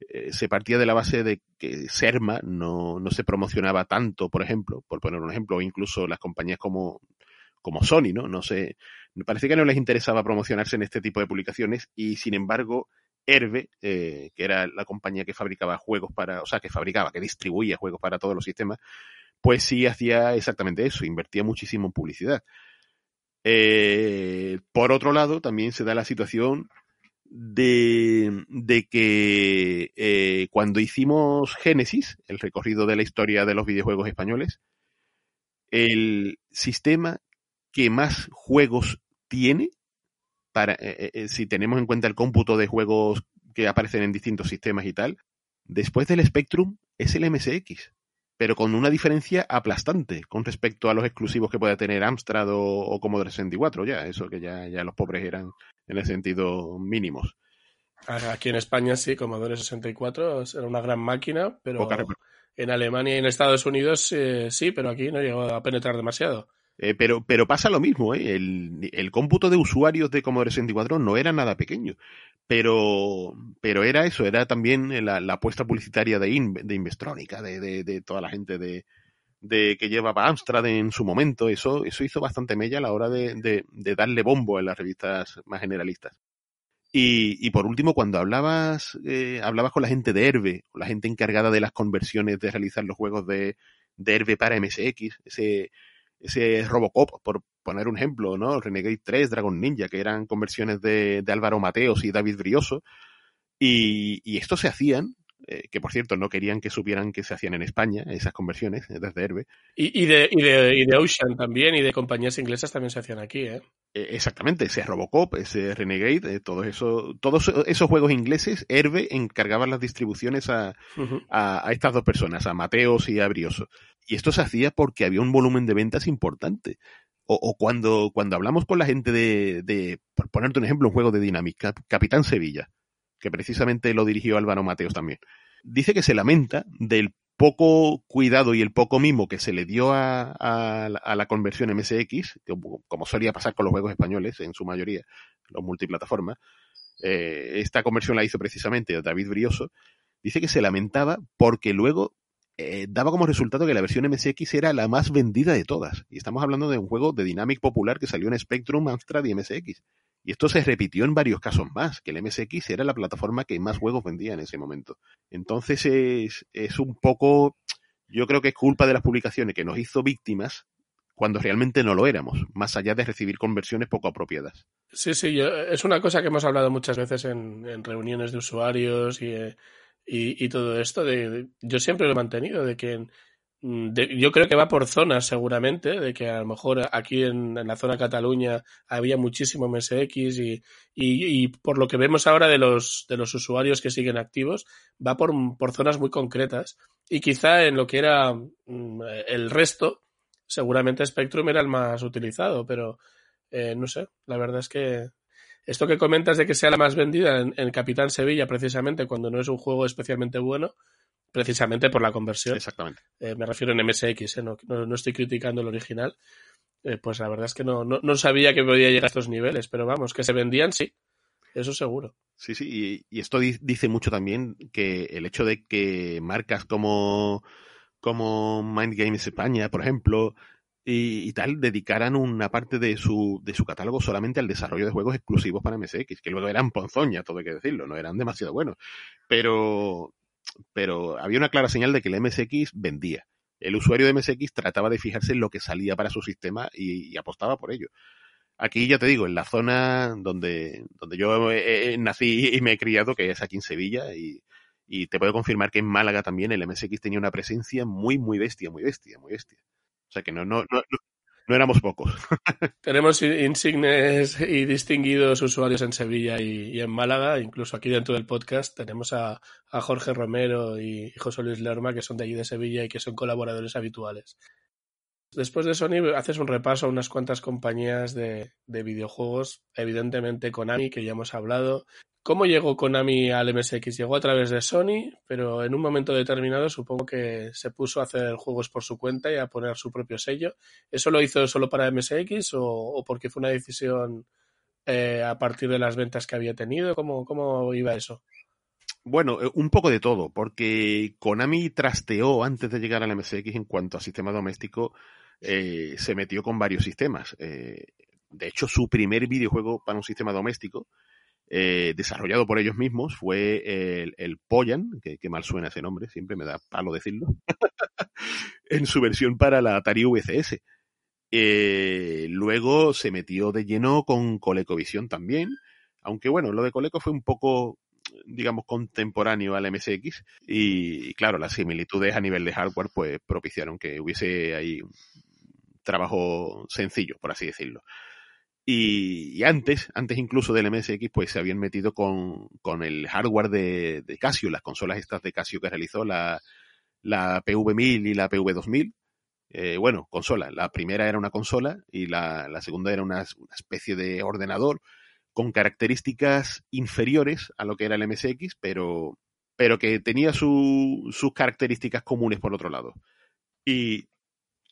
eh, se partía de la base de que Serma no, no se promocionaba tanto, por ejemplo, por poner un ejemplo, o incluso las compañías como, como Sony, ¿no? No sé, me parece que no les interesaba promocionarse en este tipo de publicaciones y sin embargo Herbe, eh, que era la compañía que fabricaba juegos para, o sea, que fabricaba, que distribuía juegos para todos los sistemas, pues sí hacía exactamente eso, invertía muchísimo en publicidad. Eh, por otro lado, también se da la situación de, de que eh, cuando hicimos Génesis, el recorrido de la historia de los videojuegos españoles, el sistema que más juegos tiene, para, eh, eh, si tenemos en cuenta el cómputo de juegos que aparecen en distintos sistemas y tal, después del Spectrum es el MSX, pero con una diferencia aplastante con respecto a los exclusivos que pueda tener Amstrad o, o Commodore 64, ya, eso que ya, ya los pobres eran en el sentido mínimos. Aquí en España sí, Commodore 64 era una gran máquina, pero en Alemania y en Estados Unidos eh, sí, pero aquí no llegó a penetrar demasiado. Eh, pero, pero pasa lo mismo, ¿eh? el, el, cómputo de usuarios de Commodore 64 no era nada pequeño, pero, pero era eso, era también la, apuesta publicitaria de, In, de Investrónica, de, de, de, toda la gente de, de que llevaba Amstrad en su momento, eso, eso hizo bastante mella a la hora de, darle bombo en las revistas más generalistas. Y, y por último, cuando hablabas, eh, hablabas con la gente de Herbe, la gente encargada de las conversiones de realizar los juegos de, de Herbe para MSX, ese, ese Robocop, por poner un ejemplo, ¿no? Renegade 3, Dragon Ninja, que eran conversiones de, de Álvaro Mateos y David Brioso. Y, y estos se hacían eh, que por cierto no querían que supieran que se hacían en España, esas conversiones eh, desde Herbe. Y, de, y, de, y de Ocean también, y de compañías inglesas también se hacían aquí, ¿eh? eh exactamente, ese Robocop, ese Renegade, todos, eso, todos esos juegos ingleses, Herbe encargaban las distribuciones a, a, estas dos personas, a Mateos y a Brioso. Y esto se hacía porque había un volumen de ventas importante. O, cuando, cuando hablamos con la gente de, de, por ponerte un ejemplo, un juego de Dynamic, Capitán Sevilla que precisamente lo dirigió Álvaro Mateos también. Dice que se lamenta del poco cuidado y el poco mimo que se le dio a, la conversión MSX, como solía pasar con los juegos españoles en su mayoría, los multiplataformas. Eh, esta conversión la hizo precisamente David Brioso. Dice que se lamentaba porque luego eh, daba como resultado que la versión MSX era la más vendida de todas. Y estamos hablando de un juego de Dynamic popular que salió en Spectrum, Amstrad y MSX. Y esto se repitió en varios casos más, que el MSX era la plataforma que más juegos vendía en ese momento. Entonces es, es un poco, yo creo que es culpa de las publicaciones que nos hizo víctimas cuando realmente no lo éramos, más allá de recibir conversiones poco apropiadas. Sí, sí, es una cosa que hemos hablado muchas veces en, reuniones de usuarios y, y, todo esto. De, yo siempre lo he mantenido, de que Mm, yo creo que va por zonas seguramente, de que a lo mejor aquí en, la zona Cataluña había muchísimo MSX y, y, por lo que vemos ahora de los, de los usuarios que siguen activos, va por, por zonas muy concretas. Y quizá en lo que era mm, el resto, seguramente Spectrum era el más utilizado, pero eh, no sé, la verdad es que esto que comentas de que sea la más vendida en, en Capitán Sevilla, precisamente cuando no es un juego especialmente bueno, precisamente por la conversión. Exactamente. Eh, me refiero en MSX, eh, no, no, estoy criticando el original. Eh, pues la verdad es que no, no, sabía que podía llegar a estos niveles, pero vamos, que se vendían, sí. Eso seguro. Sí, sí, y, esto dice mucho también que el hecho de que marcas como, como Mind Games España, por ejemplo, y, tal, dedicaran una parte de su, de su catálogo solamente al desarrollo de juegos exclusivos para MSX, que luego eran ponzoña, todo hay que decirlo, no eran demasiado buenos. Pero, pero había una clara señal de que el MSX vendía. El usuario de MSX trataba de fijarse en lo que salía para su sistema y, apostaba por ello. Aquí ya te digo, en la zona donde, donde yo nací y me he criado, que es aquí en Sevilla, y, y te puedo confirmar que en Málaga también el MSX tenía una presencia muy, muy bestia, muy bestia, muy bestia. O sea que no, no, no, no éramos pocos. Tenemos insignes y distinguidos usuarios en Sevilla y, en Málaga, incluso aquí dentro del podcast tenemos a, Jorge Romero y José Luis Lerma, que son de allí de Sevilla y que son colaboradores habituales. Después de Sony haces un repaso a unas cuantas compañías de, de videojuegos, evidentemente Konami, que ya hemos hablado, ¿Cómo llegó Konami al MSX? Llegó a través de Sony, pero en un momento determinado supongo que se puso a hacer juegos por su cuenta y a poner su propio sello. ¿Eso lo hizo solo para MSX o, porque fue una decisión eh, a partir de las ventas que había tenido? ¿Cómo, cómo iba eso? Bueno, eh, un poco de todo, porque Konami trasteó antes de llegar al MSX en cuanto a sistema doméstico, eh, se metió con varios sistemas. de hecho, su primer videojuego para un sistema doméstico eh, desarrollado por ellos mismos, fue el, el Poyan, que, mal suena ese nombre, siempre me da palo decirlo, en su versión para la Atari VCS. Eh, luego se metió de lleno con ColecoVision también, aunque bueno, lo de Coleco fue un poco, digamos, contemporáneo al MSX y, claro, las similitudes a nivel de hardware pues propiciaron que hubiese ahí trabajo sencillo, por así decirlo. Y, antes, antes incluso del MSX, pues se habían metido con, con el hardware de, Casio, las consolas estas de Casio que realizó la, la PV1000 y la PV2000. Eh, bueno, consola. La primera era una consola y la, la segunda era una, una, especie de ordenador con características inferiores a lo que era el MSX, pero, pero que tenía su, sus características comunes por otro lado. Y,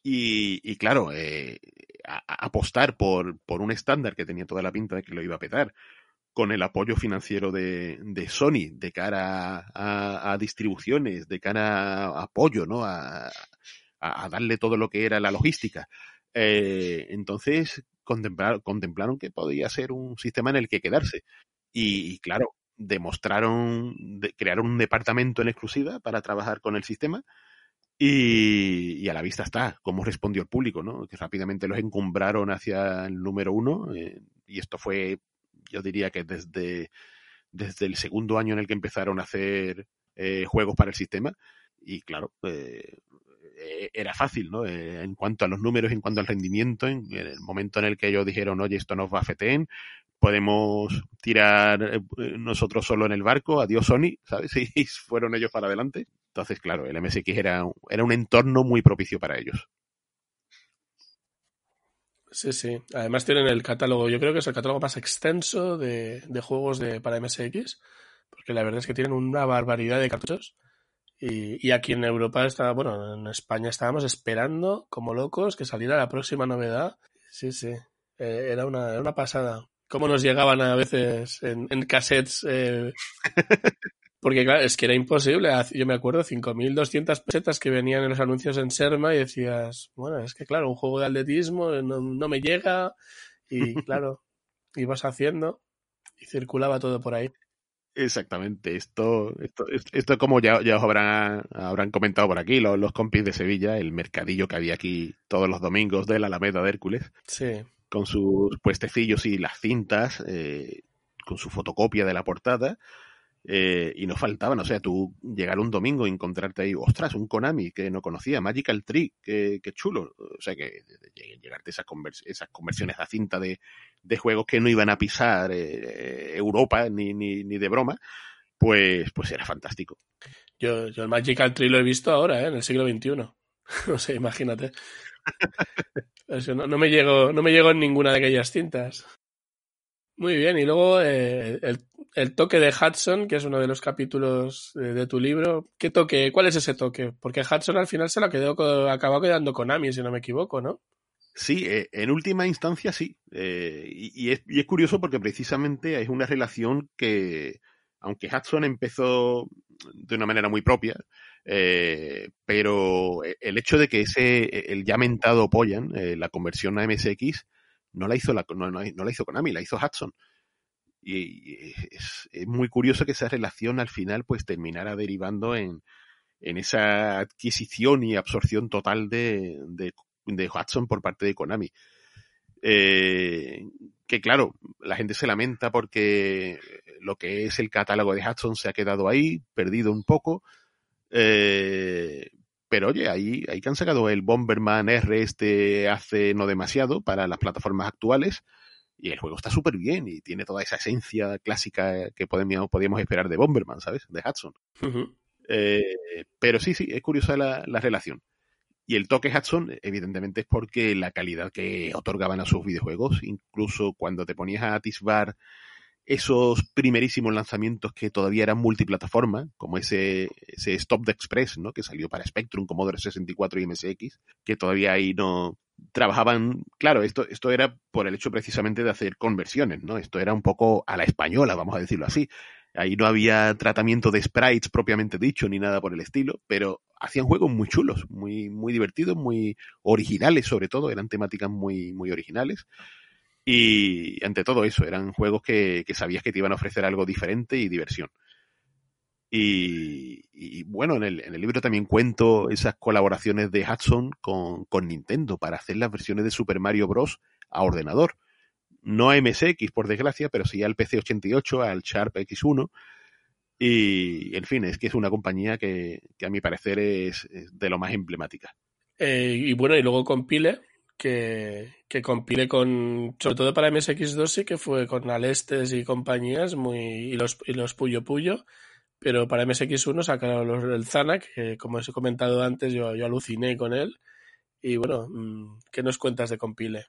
y, y claro, eh, apostar por, por un estándar que tenía toda la pinta de que lo iba a petar, con el apoyo financiero de, de Sony de cara a, a, distribuciones, de cara a apoyo, ¿no? A, a, darle todo lo que era la logística. Eh, entonces contemplaron, contemplaron que podía ser un sistema en el que quedarse. Y, claro, demostraron, crearon un departamento en exclusiva para trabajar con el sistema. Y, a la vista está cómo respondió el público, ¿no? Que rápidamente los encumbraron hacia el número uno. Eh, y esto fue, yo diría que desde, desde el segundo año en el que empezaron a hacer eh, juegos para el sistema. Y claro, eh, eh, era fácil, ¿no? En cuanto a los números, en cuanto al rendimiento, en, el momento en el que ellos dijeron, oye, esto nos va a FETEN, podemos tirar nosotros solo en el barco, adiós Sony, ¿sabes? Y fueron ellos para adelante. Entonces, claro, el MSX era, era un entorno muy propicio para ellos. Sí, sí. Además tienen el catálogo, yo creo que es el catálogo más extenso de, de juegos de, para MSX, porque la verdad es que tienen una barbaridad de cartuchos y, aquí en Europa está, bueno, en España estábamos esperando como locos que saliera la próxima novedad. Sí, sí. Eh, era, una, era una pasada. Cómo nos llegaban a veces en, en cassettes. Eh, porque claro, es que era imposible. Yo me acuerdo 5.200 pesetas que venían en los anuncios en Serma y decías, bueno, es que claro, un juego de atletismo no, no me llega. Y claro, ibas haciendo y circulaba todo por ahí. Exactamente, esto, esto, esto como ya, ya os habrán, habrán comentado por aquí los, los, compis de Sevilla, el mercadillo que había aquí todos los domingos de la Alameda de Hércules, sí. con sus puestecillos y las cintas, eh, con su fotocopia de la portada, eh, y no faltaban, o sea, tú llegar un domingo y encontrarte ahí, ostras, un Konami que no conocía, Magical Tree, que, chulo. O sea, que llegarte esas, esas conversiones a cinta de, de, juegos que no iban a pisar eh, Europa ni, ni, ni, de broma, pues, pues era fantástico. Yo, yo el Magical Tree lo he visto ahora, ¿eh? en el siglo XXI. o sea, imagínate. no, no, me llegó, no me llegó en ninguna de aquellas cintas. Muy bien, y luego eh, el, toque de Hudson, que es uno de los capítulos de, tu libro. ¿Qué toque? ¿Cuál es ese toque? Porque Hudson al final se lo quedó, acabó quedando con Ami, si no me equivoco, ¿no? Sí, eh, en última instancia sí. Eh, y, es, y, es, curioso porque precisamente es una relación que, aunque Hudson empezó de una manera muy propia, pero el hecho de que ese, el ya mentado Poyan, la conversión a MSX, no la hizo la, no, no, la hizo Konami, la hizo Hudson. Y, es, es, muy curioso que esa relación al final pues terminara derivando en, en esa adquisición y absorción total de, de, de Hudson por parte de Konami. Eh, que claro, la gente se lamenta porque lo que es el catálogo de Hudson se ha quedado ahí, perdido un poco. Eh, pero oye, ahí, ahí que han sacado el Bomberman R este hace no demasiado para las plataformas actuales. Y el juego está súper bien y tiene toda esa esencia clásica que podíamos, podíamos esperar de Bomberman, ¿sabes? De Hudson. eh, pero sí, sí, es curiosa la, la, relación. Y el toque Hudson, evidentemente, es porque la calidad que otorgaban a sus videojuegos, incluso cuando te ponías a atisbar esos primerísimos lanzamientos que todavía eran multiplataforma, como ese, ese Stop the Express, ¿no? que salió para Spectrum, Commodore 64 y MSX, que todavía ahí no trabajaban, claro, esto, esto era por el hecho precisamente de hacer conversiones, ¿no? Esto era un poco a la española, vamos a decirlo así. Ahí no había tratamiento de sprites propiamente dicho ni nada por el estilo, pero hacían juegos muy chulos, muy, muy divertidos, muy originales sobre todo, eran temáticas muy, muy originales. Y ante todo eso, eran juegos que, que sabías que te iban a ofrecer algo diferente y diversión. Y, bueno, en el, en el, libro también cuento esas colaboraciones de Hudson con, con, Nintendo para hacer las versiones de Super Mario Bros. a ordenador. No a MSX, por desgracia, pero sí al PC88, al Sharp X1. Y, en fin, es que es una compañía que, que a mi parecer es, es de lo más emblemática. Eh, y bueno, y luego compile, que, compile con, sobre todo para MSX2 sí que fue con Alestes y compañías muy, y los, y los Puyo Puyo, pero para MSX1 sacaron el Zanak, que como os he comentado antes, yo, yo aluciné con él. Y bueno, mm, ¿qué nos cuentas de Compile?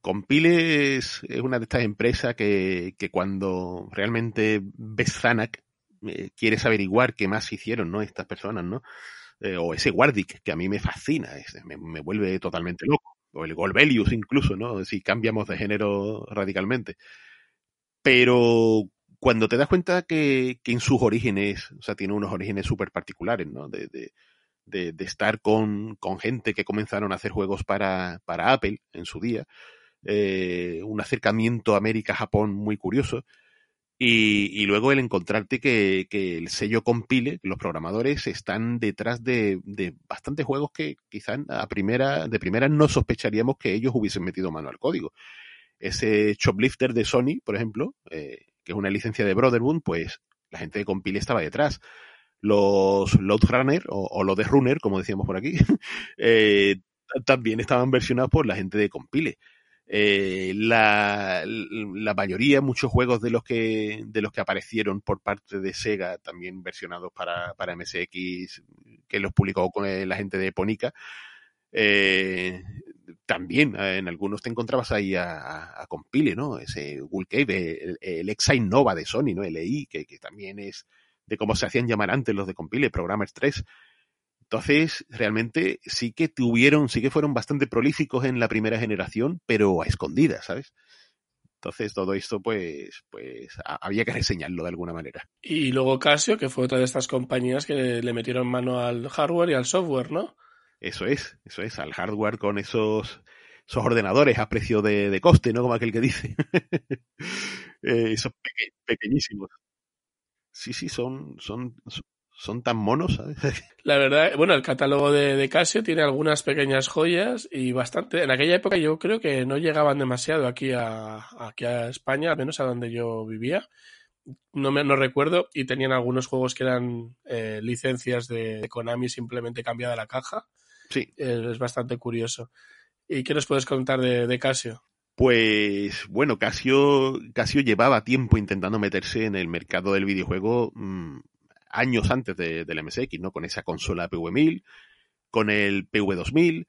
Compile es, una de estas empresas que, que cuando realmente ves Zanak, eh, quieres averiguar qué más hicieron, ¿no? Estas personas, ¿no? Eh, o ese Wardic, que a mí me fascina, me, me, vuelve totalmente loco o el Golbelius incluso, ¿no? Si cambiamos de género radicalmente. Pero cuando te das cuenta que, que en sus orígenes, o sea, tiene unos orígenes súper particulares, ¿no? De, de, de, estar con, con, gente que comenzaron a hacer juegos para, para Apple en su día. Eh, un acercamiento América-Japón muy curioso. Y, luego el encontrarte que, el sello compile, los programadores están detrás de, bastantes juegos que quizás a primera, de primera no sospecharíamos que ellos hubiesen metido mano al código. Ese Choplifter de Sony, por ejemplo, eh, que es una licencia de Brotherhood, pues la gente de compile estaba detrás. Los Loadrunner o, o los de Runner, como decíamos por aquí, eh, también estaban versionados por la gente de compile. Eh, la, la, mayoría, muchos juegos de los que de los que aparecieron por parte de Sega, también versionados para, para MSX, que los publicó con eh, la gente de Ponica, eh, también en algunos te encontrabas ahí a, Compile, ¿no? Ese Google Cave, el, el Exile Nova de Sony, ¿no? LI, que, que también es de cómo se hacían llamar antes los de Compile, Programmers 3. Entonces, realmente sí que tuvieron, sí que fueron bastante prolíficos en la primera generación, pero a escondidas, ¿sabes? Entonces todo esto pues, pues había que reseñarlo de alguna manera. Y luego Casio, que fue otra de estas compañías que le metieron mano al hardware y al software, ¿no? Eso es, eso es, al hardware con esos, esos ordenadores a precio de, coste, ¿no? Como aquel que dice. Eh, esos pequeñísimos. Sí, sí, son, son, son tan monos, ¿sabes? La verdad, bueno, el catálogo de, Casio tiene algunas pequeñas joyas y bastante. En aquella época yo creo que no llegaban demasiado aquí a, aquí a España, al menos a donde yo vivía. No me no recuerdo y tenían algunos juegos que eran eh, licencias de, Konami simplemente cambiada la caja. Sí. es bastante curioso. ¿Y qué nos puedes contar de, Casio? Pues bueno, Casio, Casio llevaba tiempo intentando meterse en el mercado del videojuego mm, años antes de, del MSX, ¿no? Con esa consola PV1000, con el PV2000,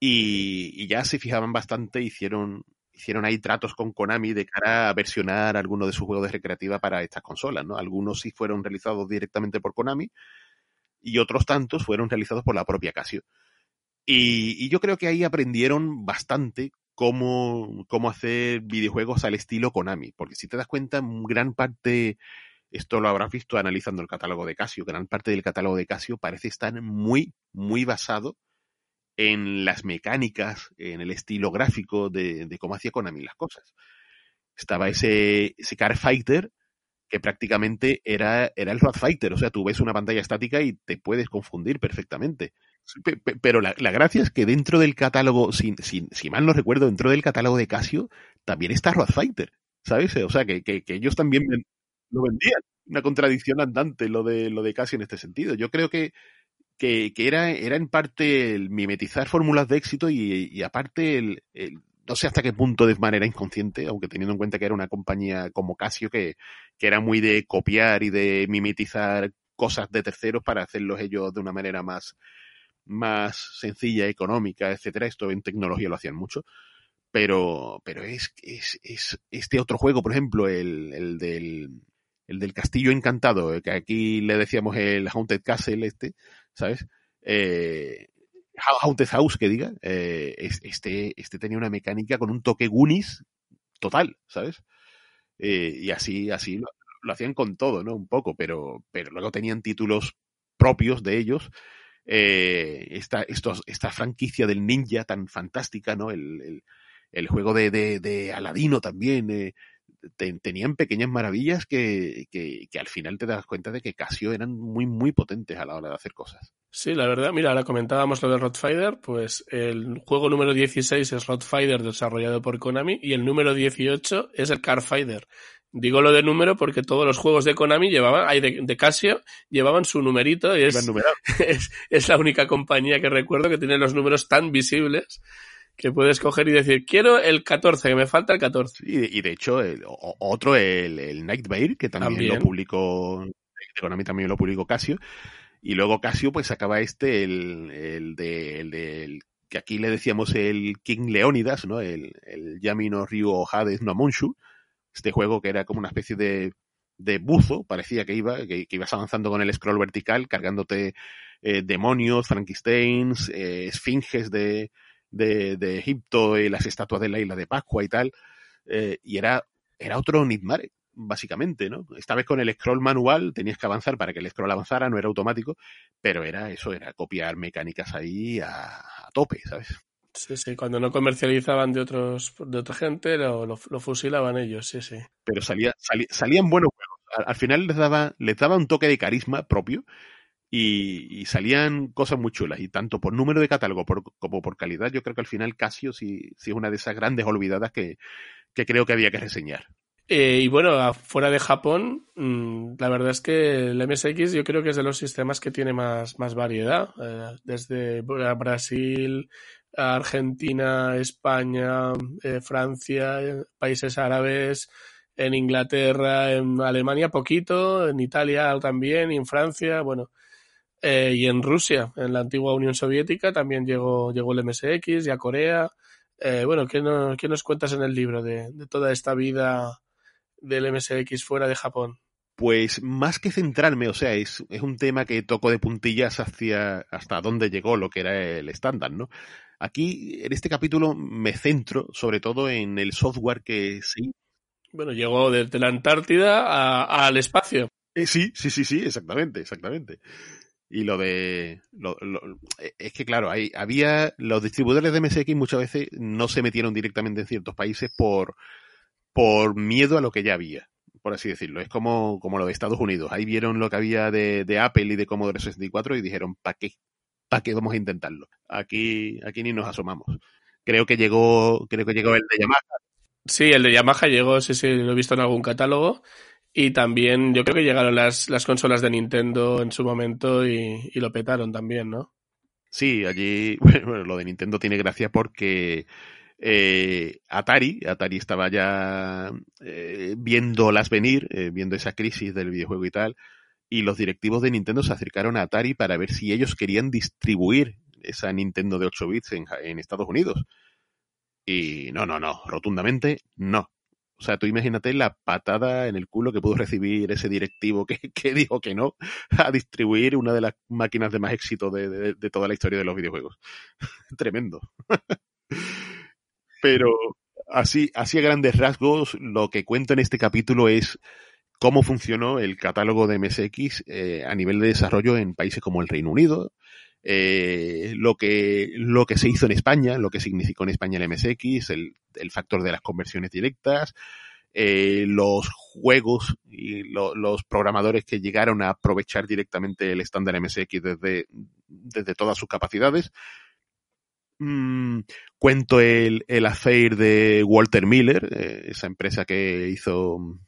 y, ya se fijaban bastante, hicieron, hicieron ahí tratos con Konami de cara a versionar algunos de sus juegos de recreativa para estas consolas, ¿no? Algunos sí fueron realizados directamente por Konami, y otros tantos fueron realizados por la propia Casio. Y, y yo creo que ahí aprendieron bastante cómo, cómo hacer videojuegos al estilo Konami, porque si te das cuenta, gran parte esto lo habrás visto analizando el catálogo de Casio. Gran parte del catálogo de Casio parece estar muy, muy basado en las mecánicas, en el estilo gráfico de, cómo hacía Konami las cosas. Estaba ese, Car Fighter que prácticamente era, era el Road Fighter. O sea, tú ves una pantalla estática y te puedes confundir perfectamente. Pero la, gracia es que dentro del catálogo, si, si, mal no recuerdo, dentro del catálogo de Casio también está Road Fighter. ¿Sabes? O sea, que, que ellos también lo vendían. Una contradicción andante lo de, lo de Casio en este sentido. Yo creo que, que, era, era en parte el mimetizar fórmulas de éxito y, aparte el, no sé hasta qué punto de manera inconsciente, aunque teniendo en cuenta que era una compañía como Casio que, que era muy de copiar y de mimetizar cosas de terceros para hacerlos ellos de una manera más, más sencilla, económica, etcétera. Esto en tecnología lo hacían mucho. Pero, pero es, es, es este otro juego, por ejemplo, el, el del el del castillo encantado, eh, que aquí le decíamos el Haunted Castle este, ¿sabes? Eh, Haunted House, que diga, eh, este, este tenía una mecánica con un toque Goonies total, ¿sabes? y así, así lo, hacían con todo, ¿no? Un poco, pero, pero luego tenían títulos propios de ellos. esta, esta franquicia del ninja tan fantástica, ¿no? El, el, juego de, de Aladino también, tenían pequeñas maravillas que, que, al final te das cuenta de que Casio eran muy, muy potentes a la hora de hacer cosas. Sí, la verdad, mira, ahora comentábamos lo de Rodfighter, pues el juego número 16 es Rodfighter desarrollado por Konami y el número 18 es el Carfighter. Digo lo de número porque todos los juegos de Konami llevaban, hay de, Casio, llevaban su numerito y es, es, es, la única compañía que recuerdo que tiene los números tan visibles que puedes coger y decir, quiero el 14, que me falta el 14. Y, de hecho, otro, el, el Nightmare, que también, lo publicó, Konami también lo publicó Casio. Y luego Casio, pues sacaba este, el, el de, el de que aquí le decíamos el King Leonidas, ¿no? El, el Yamino Ryu Hades no Monshu. Este juego que era como una especie de, de buzo, parecía que iba, que, ibas avanzando con el scroll vertical, cargándote eh, demonios, Frankensteins, eh, esfinges de, de, de, Egipto y las estatuas de la isla de Pascua y tal, eh, y era, era otro Nidmare, básicamente, ¿no? Esta vez con el scroll manual tenías que avanzar para que el scroll avanzara, no era automático, pero era eso, era copiar mecánicas ahí a, tope, ¿sabes? Sí, sí, cuando no comercializaban de otros de otra gente, lo, lo, fusilaban ellos, sí, sí. Pero salía, salían buenos juegos. Al, final les daba, les daba un toque de carisma propio y, salían cosas muy chulas. Y tanto por número de catálogo como por calidad, yo creo que al final Casio sí, sí es una de esas grandes olvidadas que, que creo que había que reseñar. Eh, y bueno, fuera de Japón, mm, la verdad es que el MSX yo creo que es de los sistemas que tiene más, más variedad. Eh, desde Brasil, Argentina, España, eh, Francia, países árabes, en Inglaterra, en Alemania poquito, en Italia también, y en Francia, bueno, y en Rusia, en la antigua Unión Soviética también llegó, llegó el MSX y a Corea. bueno, ¿qué nos, ¿qué nos, cuentas en el libro de, de toda esta vida del MSX fuera de Japón? Pues más que centrarme, o sea, es, es un tema que toco de puntillas hacia hasta dónde llegó lo que era el estándar, ¿no? Aquí, en este capítulo, me centro sobre todo en el software que sí. Bueno, llegó desde la Antártida al espacio. Eh, sí, sí, sí, sí, exactamente, exactamente. Y lo de. Lo, es que, claro, hay, había. Los distribuidores de MSX muchas veces no se metieron directamente en ciertos países por por miedo a lo que ya había, por así decirlo. Es como, como lo de Estados Unidos. Ahí vieron lo que había de, de Apple y de Commodore 64 y dijeron, ¿para qué? ¿Para qué vamos a intentarlo? Aquí, aquí ni nos asomamos. Creo que llegó, creo que llegó el de Yamaha. Sí, el de Yamaha llegó, sí, sí, lo he visto en algún catálogo. Y también yo creo que llegaron las, las consolas de Nintendo en su momento y, y lo petaron también, ¿no? Sí, allí, bueno, lo de Nintendo tiene gracia porque eh, Atari, Atari estaba ya eh, viéndolas venir, eh, viendo esa crisis del videojuego y tal, y los directivos de Nintendo se acercaron a Atari para ver si ellos querían distribuir esa Nintendo de 8 bits en, Estados Unidos. Y no, no, no, rotundamente no. O sea, tú imagínate la patada en el culo que pudo recibir ese directivo que, dijo que no a distribuir una de las máquinas de más éxito de, toda la historia de los videojuegos. Tremendo. Pero así, así a grandes rasgos, lo que cuento en este capítulo es cómo funcionó el catálogo de MSX eh, a nivel de desarrollo en países como el Reino Unido, eh, lo, que, lo que se hizo en España, lo que significó en España el MSX, el, el factor de las conversiones directas, eh, los juegos y los programadores que llegaron a aprovechar directamente el estándar MSX desde, desde todas sus capacidades, Mm, cuento el, el affair de Walter Miller, eh, esa empresa que hizo mm,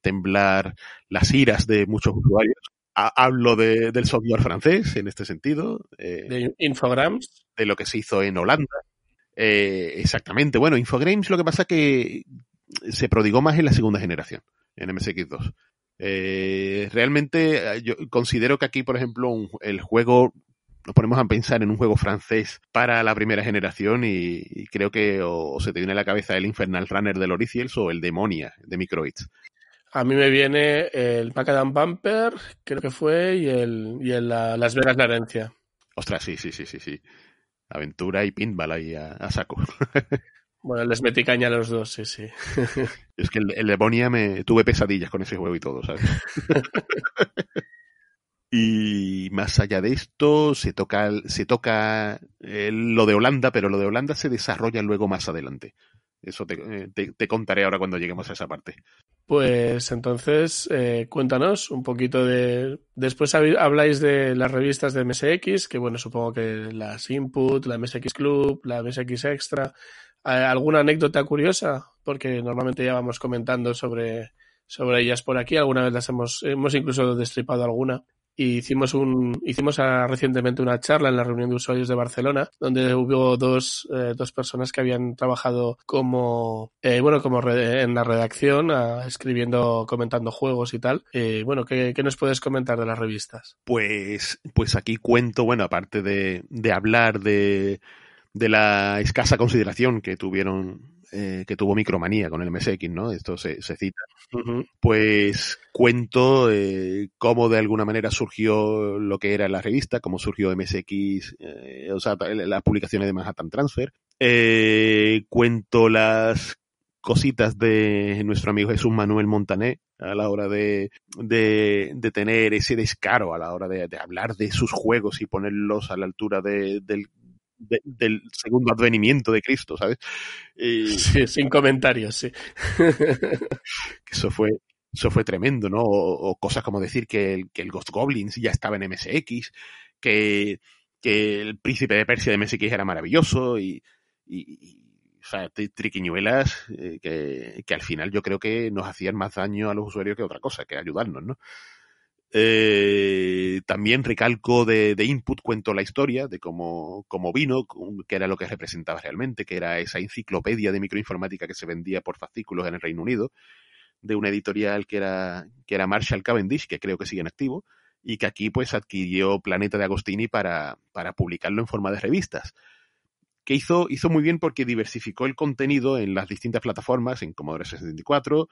temblar las iras de muchos usuarios. hablo de, del software francés en este sentido. Eh, de Infogrames. De lo que se hizo en Holanda. Eh, exactamente. Bueno, Infogrames lo que pasa que se prodigó más en la segunda generación, en MSX2. realmente yo considero que aquí, por ejemplo, el juego nos ponemos a pensar en un juego francés para la primera generación y, creo que o, se te viene a la cabeza el Infernal Runner de Loriciels o el Demonia de Microids. A mí me viene el Macadam Bumper, creo que fue, y el, y el Las Vegas la herencia. Ostras, sí, sí, sí, sí, sí. Aventura y pinball ahí a, saco. Bueno, les metí caña a los dos, sí, sí. Es que el, el me tuve pesadillas con ese juego y todo, ¿sabes? Y más allá de esto, se toca, se toca eh, lo de Holanda, pero lo de Holanda se desarrolla luego más adelante. Eso te, eh, contaré ahora cuando lleguemos a esa parte. Pues entonces, eh, cuéntanos un poquito de... Después habláis de las revistas de MSX, que bueno, supongo que las Input, la MSX Club, la MSX Extra. ¿Alguna anécdota curiosa? Porque normalmente ya vamos comentando sobre, sobre ellas por aquí. Alguna vez las hemos, hemos incluso destripado alguna y hicimos un hicimos recientemente una charla en la reunión de usuarios de Barcelona donde hubo dos, eh, dos personas que habían trabajado como eh, bueno como en la redacción escribiendo comentando juegos y tal. Eh, bueno ¿qué, ¿qué, nos puedes comentar de las revistas pues pues aquí cuento bueno aparte de, de hablar de de la escasa consideración que tuvieron eh, que tuvo Micromanía con el MSX, ¿no? Esto se, cita. Pues cuento eh, cómo de alguna manera surgió lo que era la revista, cómo surgió MSX, eh, o sea, las publicaciones de Manhattan Transfer. cuento las cositas de nuestro amigo Jesús Manuel Montané, a la hora de, de, de tener ese descaro, a la hora de, de, hablar de sus juegos y ponerlos a la altura de, del, del segundo advenimiento de Cristo, ¿sabes? Y, sí, sin comentarios, sí. eso fue, eso fue tremendo, ¿no? O, o, cosas como decir que el, que el Ghost Goblins ya estaba en MSX, que, que el príncipe de Persia de MSX era maravilloso y, y, o sea, triquiñuelas eh, que, que, al final yo creo que nos hacían más daño a los usuarios que otra cosa, que ayudarnos, ¿no? Eh, también recalco de, de, input, cuento la historia de cómo, cómo vino, que era lo que representaba realmente, que era esa enciclopedia de microinformática que se vendía por fascículos en el Reino Unido, de una editorial que era, que era Marshall Cavendish, que creo que sigue en activo, y que aquí pues adquirió Planeta de Agostini para, para publicarlo en forma de revistas que hizo, hizo muy bien porque diversificó el contenido en las distintas plataformas, en Commodore 64,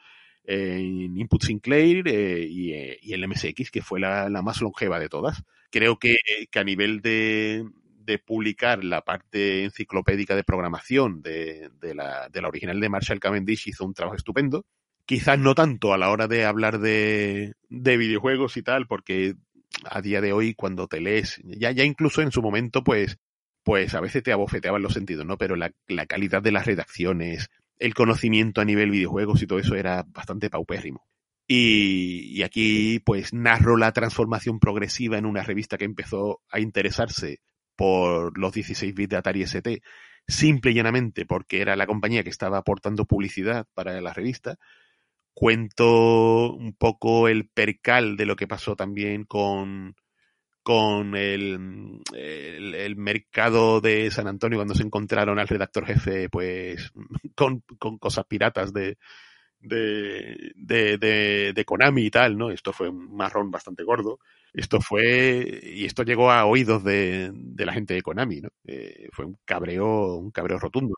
en Input Sinclair eh, y, eh, y, el MSX, que fue la, la, más longeva de todas. Creo que, que a nivel de, de, publicar la parte enciclopédica de programación de, de, la, de la original de Marshall Cavendish hizo un trabajo estupendo. Quizás no tanto a la hora de hablar de, de videojuegos y tal, porque a día de hoy cuando te lees, ya, ya incluso en su momento, pues pues a veces te abofeteaban los sentidos, ¿no? Pero la, la, calidad de las redacciones, el conocimiento a nivel videojuegos y todo eso era bastante paupérrimo. Y, aquí pues narro la transformación progresiva en una revista que empezó a interesarse por los 16 bits de Atari ST, simple y llanamente porque era la compañía que estaba aportando publicidad para la revista. Cuento un poco el percal de lo que pasó también con, con el, mercado de San Antonio cuando se encontraron al redactor jefe pues con, cosas piratas de, de, de, de, de, Konami y tal, ¿no? Esto fue un marrón bastante gordo. Esto fue, y esto llegó a oídos de, de la gente de Konami, ¿no? Eh, fue un cabreo, un cabreo rotundo.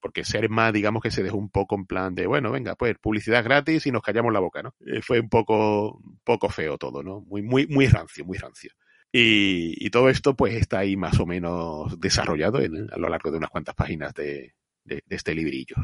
Porque Serma, digamos que se dejó un poco en plan de, bueno, venga, pues publicidad gratis y nos callamos la boca, ¿no? Eh, fue un poco, un poco feo todo, ¿no? Muy, muy, muy rancio, muy rancio. Y, y, todo esto pues está ahí más o menos desarrollado en, a lo largo de unas cuantas páginas de, de, de este librillo.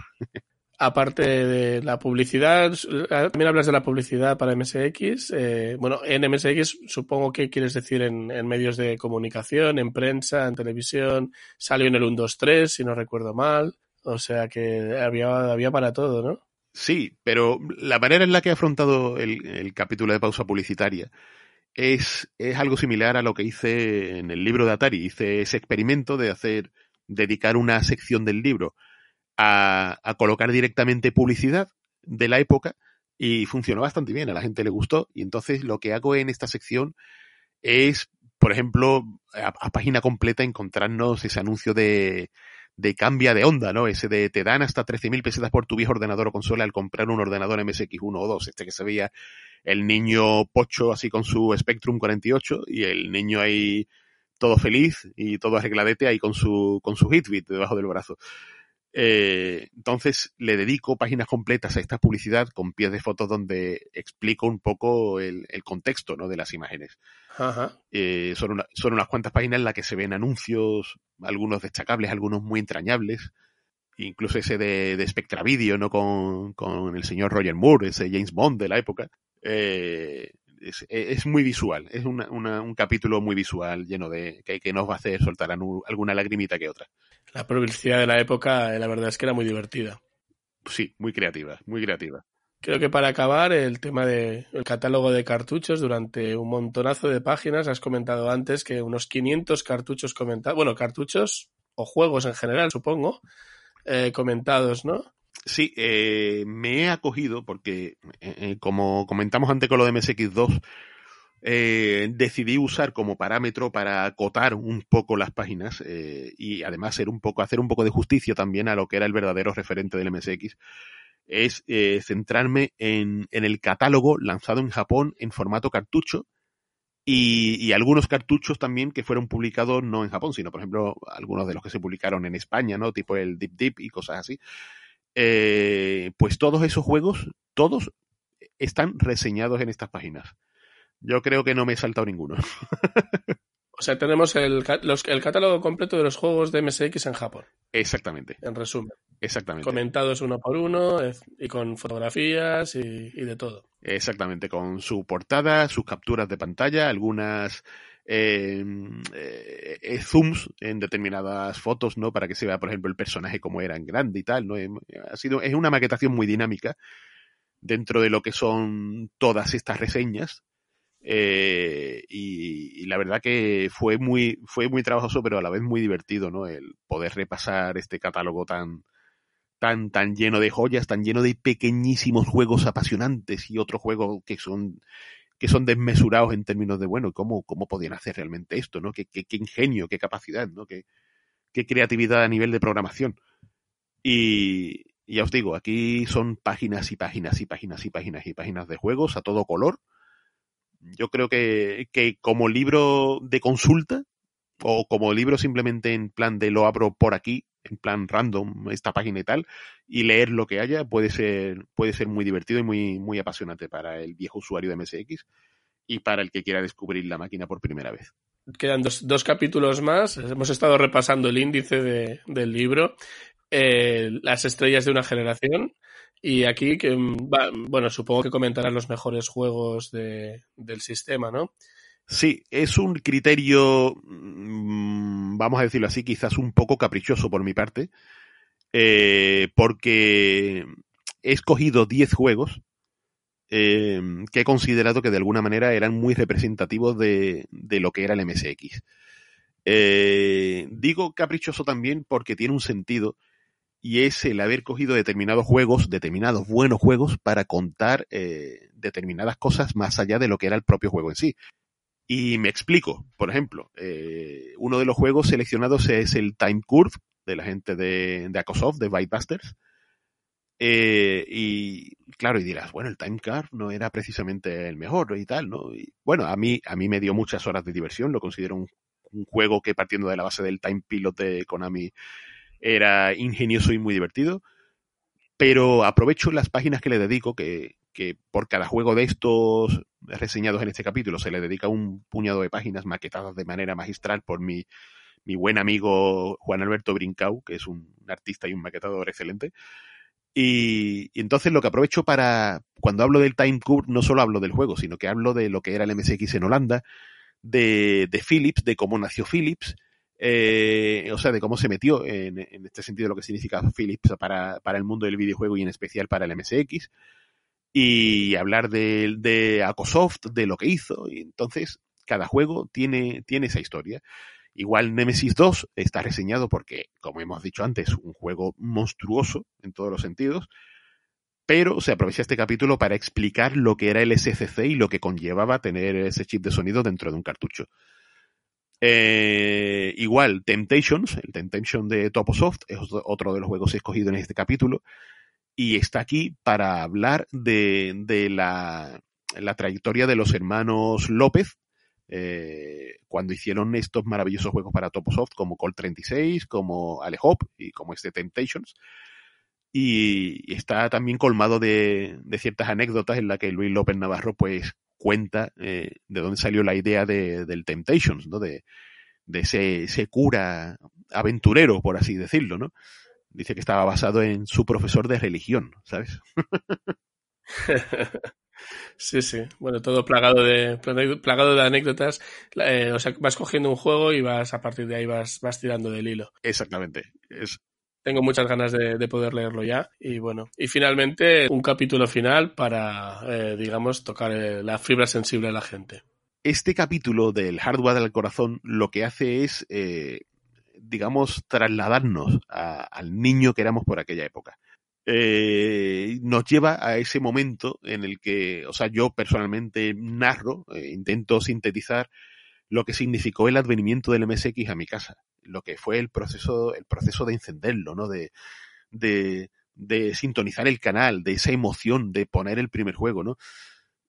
Aparte de la publicidad, también hablas de la publicidad para MSX. Eh, bueno, en MSX supongo que quieres decir en, en, medios de comunicación, en prensa, en televisión. Salió en el 1, 2, 3, si no recuerdo mal. O sea que había, había para todo, ¿no? Sí, pero la manera en la que he afrontado el, el capítulo de pausa publicitaria es, es algo similar a lo que hice en el libro de Atari. Hice ese experimento de hacer, dedicar una sección del libro a, a colocar directamente publicidad de la época y funcionó bastante bien, a la gente le gustó y entonces lo que hago en esta sección es, por ejemplo, a, página completa encontrarnos ese anuncio de, de cambia de onda, ¿no? Ese de te dan hasta 13.000 pesetas por tu viejo ordenador o consola al comprar un ordenador MSX1 o 2, este que se veía el niño pocho así con su Spectrum 48 y el niño ahí todo feliz y todo arregladete ahí con su, con su Hitbit debajo del brazo. Eh, entonces le dedico páginas completas a esta publicidad con pies de fotos donde explico un poco el, el contexto ¿no? de las imágenes. Ajá. Eh, son, una, son unas cuantas páginas en las que se ven anuncios, algunos destacables, algunos muy entrañables. Incluso ese de, de Spectra Video, ¿no? Con, con el señor Roger Moore, ese James Bond de la época. Eh, es, es, muy visual, es una, una, un capítulo muy visual, lleno de que, que nos va a hacer soltar alguna lagrimita que otra. La publicidad de la época, la verdad es que era muy divertida. Sí, muy creativa, muy creativa. Creo que para acabar, el tema del de, catálogo de cartuchos durante un montonazo de páginas, has comentado antes que unos 500 cartuchos comentados, bueno, cartuchos o juegos en general, supongo, eh, comentados, ¿no? Sí, eh, me he acogido porque, eh, como comentamos antes con lo de MSX2, eh, decidí usar como parámetro para acotar un poco las páginas eh, y además ser un poco, hacer un poco de justicia también a lo que era el verdadero referente del MSX, es eh, centrarme en, en, el catálogo lanzado en Japón en formato cartucho y, y, algunos cartuchos también que fueron publicados no en Japón, sino por ejemplo algunos de los que se publicaron en España, ¿no? Tipo el Deep Deep y cosas así. Eh, pues todos esos juegos, todos están reseñados en estas páginas. Yo creo que no me he saltado ninguno. o sea, tenemos el, los, el, catálogo completo de los juegos de MSX en Japón. Exactamente. En resumen. Exactamente. Comentados uno por uno y con fotografías y, de todo. Exactamente, con su portada, sus capturas de pantalla, algunas eh, eh, zooms en determinadas fotos, ¿no? Para que se vea, por ejemplo, el personaje como era en grande y tal, ¿no? Em, ha sido, es una maquetación muy dinámica dentro de lo que son todas estas reseñas. Eh, y, la verdad que fue muy, fue muy trabajoso, pero a la vez muy divertido, ¿no? El poder repasar este catálogo tan, tan, tan lleno de joyas, tan lleno de pequeñísimos juegos apasionantes y otros juegos que son, que son desmesurados en términos de, bueno, cómo, cómo podían hacer realmente esto, ¿no? Qué, qué, ingenio, qué capacidad, ¿no? Qué, qué creatividad a nivel de programación. Y, y ya os digo, aquí son páginas y páginas y páginas y páginas y páginas de juegos a todo color yo creo que, que como libro de consulta o como libro simplemente en plan de lo abro por aquí, en plan random, esta página y tal, y leer lo que haya puede ser, puede ser muy divertido y muy, muy apasionante para el viejo usuario de MSX y para el que quiera descubrir la máquina por primera vez. Quedan dos, dos capítulos más. Hemos estado repasando el índice de, del libro, eh, Las estrellas de una generación. Y aquí, que, mm, bueno, supongo que comentarán los mejores juegos de, del sistema, ¿no? Sí, es un criterio, mm, vamos a decirlo así, quizás un poco caprichoso por mi parte, eh, porque he escogido 10 juegos eh, que he considerado que de alguna manera eran muy representativos de, de lo que era el MSX. Eh, digo caprichoso también porque tiene un sentido y es el haber cogido determinados juegos, determinados buenos juegos, para contar eh, determinadas cosas más allá de lo que era el propio juego en sí. Y me explico, por ejemplo, eh, uno de los juegos seleccionados es el Time Curve de la gente de, de de Bytebusters. Eh, y claro, y dirás, bueno, el Time Curve no era precisamente el mejor y tal, ¿no? Y, bueno, a mí, a mí me dio muchas horas de diversión, lo considero un, un juego que partiendo de la base del Time Pilot de Konami era ingenioso y muy divertido. Pero aprovecho las páginas que le dedico, que, que por cada juego de estos reseñados en este capítulo se le dedica un puñado de páginas maquetadas de manera magistral por mi, mi buen amigo Juan Alberto Brincau, que es un artista y un maquetador excelente. Y, entonces lo que aprovecho para, cuando hablo del Time Curve, no solo hablo del juego, sino que hablo de lo que era el MSX en Holanda, de, de Philips, de cómo nació Philips, eh, o sea, de cómo se metió en, en, este sentido lo que significa Philips para, para, el mundo del videojuego y en especial para el MSX, y hablar de, de Acosoft, de lo que hizo, y entonces cada juego tiene, tiene esa historia. Igual Nemesis 2 está reseñado porque, como hemos dicho antes, un juego monstruoso en todos los sentidos, pero se aprovecha este capítulo para explicar lo que era el SCC y lo que conllevaba tener ese chip de sonido dentro de un cartucho. Eh, igual, Temptations, el Temptation de Toposoft, es otro de los juegos escogidos en este capítulo, y está aquí para hablar de, de la, la, trayectoria de los hermanos López, eh, cuando hicieron estos maravillosos juegos para Toposoft, como Colt 36, como Alehop y como este Temptations. Y, está también colmado de, de, ciertas anécdotas en las que Luis López Navarro pues cuenta eh, de dónde salió la idea de, del Temptations, ¿no? De, de ese, ese, cura aventurero, por así decirlo, ¿no? Dice que estaba basado en su profesor de religión, ¿sabes? sí, sí. Bueno, todo plagado de, plagado de anécdotas. Eh, o sea, vas cogiendo un juego y vas, a partir de ahí vas, vas tirando del hilo. Exactamente. Es, tengo muchas ganas de, de, poder leerlo ya. Y bueno, y finalmente un capítulo final para, eh, digamos, tocar eh, la fibra sensible de la gente. Este capítulo del hardware del corazón lo que hace es, eh, digamos, trasladarnos a, al niño que éramos por aquella época. Eh, nos lleva a ese momento en el que, o sea, yo personalmente narro, eh, intento sintetizar lo que significó el advenimiento del MSX a mi casa lo que fue el proceso, el proceso de encenderlo, ¿no? De, de, de sintonizar el canal, de esa emoción de poner el primer juego, ¿no?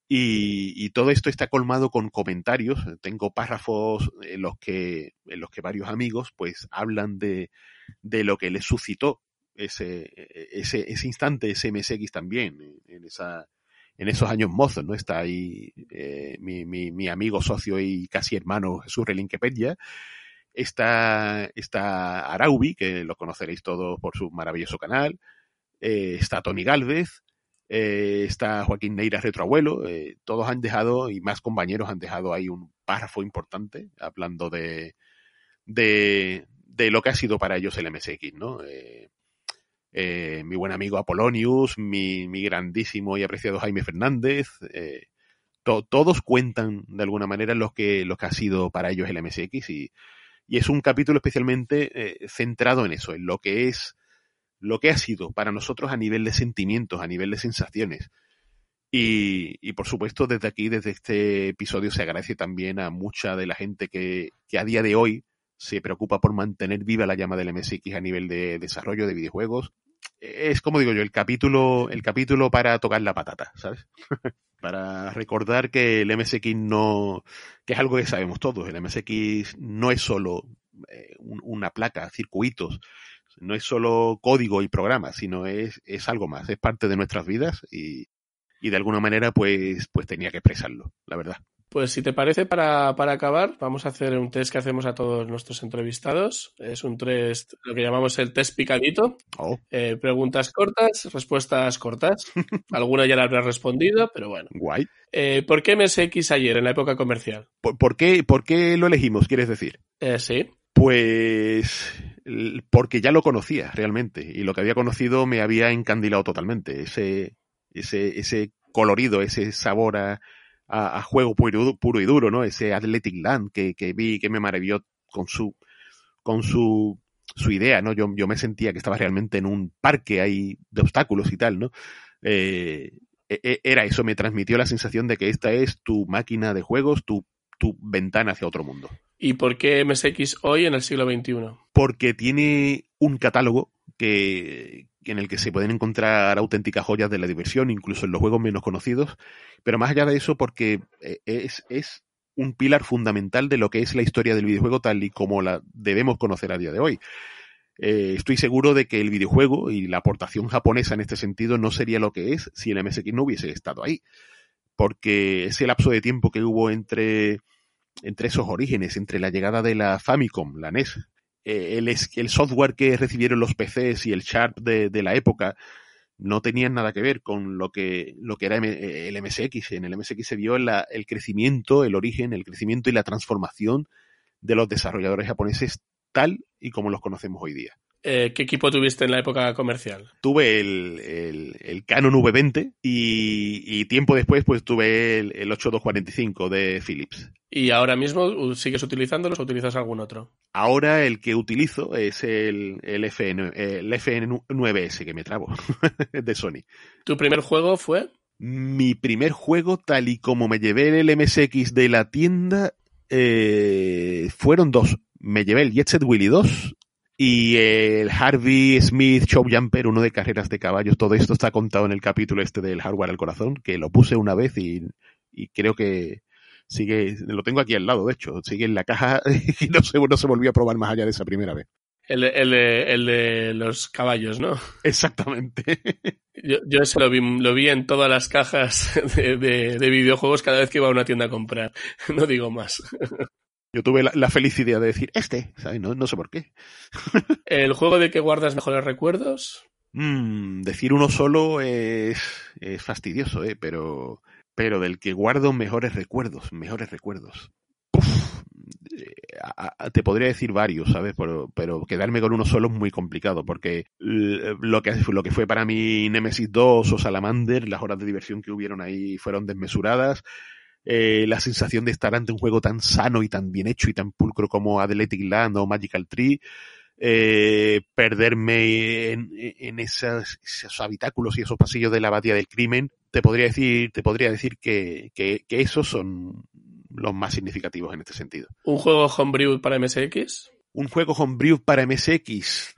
Y, todo esto está colmado con comentarios. Tengo párrafos en los que, en los que varios amigos pues hablan de, de lo que les suscitó ese, ese, ese instante, ese MSX también, en esa, en esos años mozos, ¿no? Está ahí eh, mi, mi, mi, amigo, socio y casi hermano Jesús Relinquepedia, Está, está Araubi, que lo conoceréis todos por su maravilloso canal. Eh, está Tony Galvez. Eh, está Joaquín Neira Retroabuelo. Eh, todos han dejado, y más compañeros han dejado ahí un párrafo importante hablando de, de, lo que ha sido para ellos el MSX, ¿no? Eh, mi buen amigo Apolonius, mi, mi, grandísimo y apreciado Jaime Fernández, to, todos cuentan de alguna manera lo que, que ha sido para ellos el MSX y, y es un capítulo especialmente centrado en eso, en lo que es, lo que ha sido para nosotros a nivel de sentimientos, a nivel de sensaciones. Y, y, por supuesto, desde aquí, desde este episodio, se agradece también a mucha de la gente que, que a día de hoy se preocupa por mantener viva la llama del MSX a nivel de desarrollo de videojuegos. Es como digo yo, el capítulo, el capítulo para tocar la patata, ¿sabes? para recordar que el MSX no, que es algo que sabemos todos, el MSX no es solo eh, un, una placa, circuitos, no es solo código y programa, sino es, es algo más, es parte de nuestras vidas y, y de alguna manera pues, pues tenía que expresarlo, la verdad. Pues si te parece, para, para, acabar, vamos a hacer un test que hacemos a todos nuestros entrevistados. Es un test, lo que llamamos el test picadito. Oh. Eh, preguntas cortas, respuestas cortas. Alguna ya la habrás respondido, pero bueno. Guay. Eh, ¿Por qué MSX ayer, en la época comercial? ¿Por, por, qué, ¿Por, qué, lo elegimos, quieres decir? Eh, sí. Pues porque ya lo conocía realmente y lo que había conocido me había encandilado totalmente. Ese, ese, ese colorido, ese sabor a, juego puro, puro, y duro, ¿no? Ese Athletic Land que, que vi que me maravilló con su, con su, su idea, ¿no? Yo, yo me sentía que estaba realmente en un parque ahí de obstáculos y tal, ¿no? Eh, era eso, me transmitió la sensación de que esta es tu máquina de juegos, tu, tu ventana hacia otro mundo. ¿Y por qué MSX hoy en el siglo XXI? Porque tiene un catálogo que, en el que se pueden encontrar auténticas joyas de la diversión, incluso en los juegos menos conocidos, pero más allá de eso porque es, es un pilar fundamental de lo que es la historia del videojuego tal y como la debemos conocer a día de hoy. Eh, estoy seguro de que el videojuego y la aportación japonesa en este sentido no sería lo que es si el MSX no hubiese estado ahí. Porque ese lapso de tiempo que hubo entre, entre esos orígenes, entre la llegada de la Famicom, la NES, eh, el, software que recibieron los PCs y el Sharp de, la época no tenían nada que ver con lo que, lo que era el MSX. En el MSX se vio la, el crecimiento, el origen, el crecimiento y la transformación de los desarrolladores japoneses tal y como los conocemos hoy día. Eh, ¿Qué equipo tuviste en la época comercial? Tuve el, el, el Canon V20 y, y, tiempo después pues tuve el, el 8245 de Philips. ¿Y ahora mismo sigues utilizándolos o utilizas algún otro? Ahora el que utilizo es el, el, FN, el FN9S, que me trabo, de Sony. ¿Tu primer juego fue? Mi primer juego, tal y como me llevé el MSX de la tienda, eh, fueron dos. Me llevé el Jet Set Willy 2 y el Harvey Smith Show Jumper, uno de carreras de caballos. Todo esto está contado en el capítulo este del hardware al corazón, que lo puse una vez y, y creo que sigue, lo tengo aquí al lado, de hecho, sigue en la caja y no se, no se volvió a probar más allá de esa primera vez. El, el, de, el de los caballos, ¿no? Exactamente. Yo, yo eso lo vi, lo vi en todas las cajas de, de, de videojuegos cada vez que iba a una tienda a comprar. No digo más. Yo tuve la, la, feliz idea de decir, este, ¿sabes? No, no sé por qué. ¿El juego de que guardas mejores recuerdos? Mm, decir uno solo es, es fastidioso, ¿eh? Pero, pero del que guardo mejores recuerdos, mejores recuerdos. Uf, a, te podría decir varios, ¿sabes? Pero, pero, quedarme con uno solo es muy complicado, porque lo que, lo que fue para mí Nemesis 2 o Salamander, las horas de diversión que hubieron ahí fueron desmesuradas. Eh, la sensación de estar ante un juego tan sano y tan bien hecho y tan pulcro como Athletic Land o Magical Tree, eh, perderme en, esos habitáculos y esos pasillos de la abadía del crimen, te podría decir, te podría decir que, que, que esos son los más significativos en este sentido. ¿Un juego homebrew para MSX? Un juego homebrew para MSX.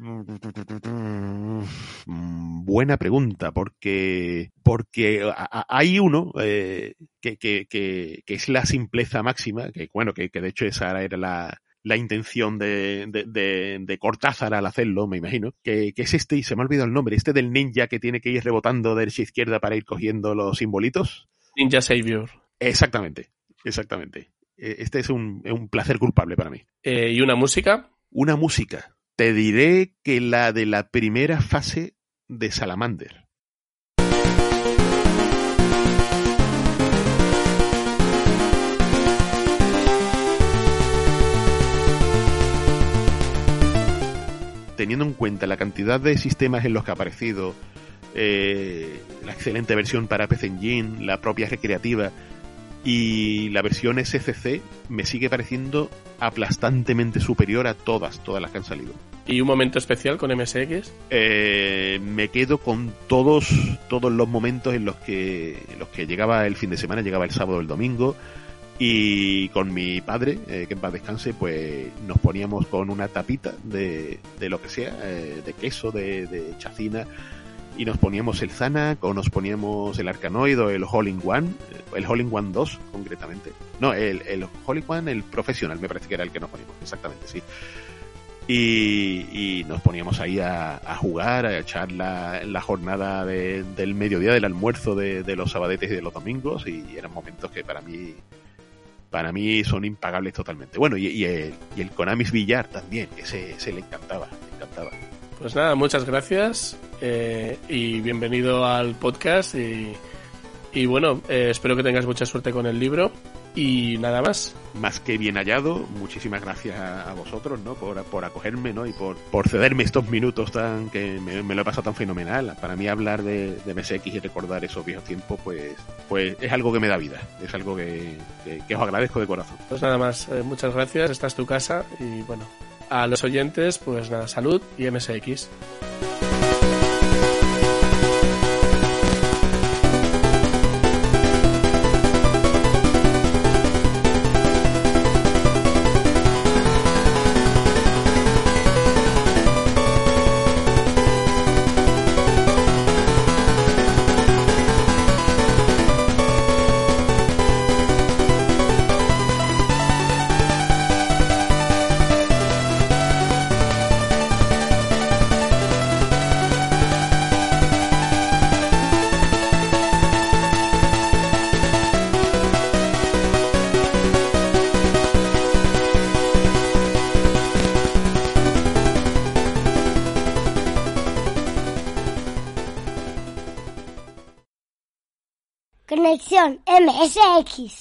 Buena pregunta, porque, porque hay uno eh, que, que, que, que, es la simpleza máxima, que bueno, que, que de hecho esa era la, la intención de, de, de, de, Cortázar al hacerlo, me imagino, que, que, es este, y se me ha olvidado el nombre, este del ninja que tiene que ir rebotando de derecha a izquierda para ir cogiendo los simbolitos. Ninja Savior. Exactamente, exactamente. Eh, este es un, un placer culpable para mí. Eh, ¿Y una música? Una música. Te diré que la de la primera fase de Salamander. Teniendo en cuenta la cantidad de sistemas en los que ha aparecido, eh, la excelente versión para PC Engine, la propia recreativa y la versión SCC me sigue pareciendo aplastantemente superior a todas, todas las que han salido. ¿Y un momento especial con MSX? Eh, me quedo con todos, todos los momentos en los que, en los que llegaba el fin de semana, llegaba el sábado o el domingo, y con mi padre, eh, que en paz descanse, pues nos poníamos con una tapita de, de lo que sea, eh, de queso, de, de chacina, y nos poníamos el Zanac o nos poníamos el Arcanoid o el All in One, el All in One 2 concretamente. No, el, el All in One, el profesional, me parece que era el que nos poníamos, exactamente, sí. Y, y nos poníamos ahí a, a, jugar, a echar la, la jornada de, del mediodía, del almuerzo de, de, los sabadetes y de los domingos, y eran momentos que para mí para mí son impagables totalmente. Bueno, y, y el, y el Konami's Villar también, ese, ese le encantaba, le encantaba. Pues nada, muchas gracias eh, y bienvenido al podcast y, y bueno, eh, espero que tengas mucha suerte con el libro y nada más. Más que bien hallado, muchísimas gracias a, vosotros, ¿no? Por, por acogerme, ¿no? Y por, por cederme estos minutos tan que me, me, lo he pasado tan fenomenal. Para mí hablar de, de MSX y recordar esos viejos tiempos, pues, pues es algo que me da vida. Es algo que, que, que os agradezco de corazón. Pues nada más, eh, muchas gracias. Esta es tu casa y bueno, a los oyentes, pues nada, salud y MSX. რომ ემ ესე ექის.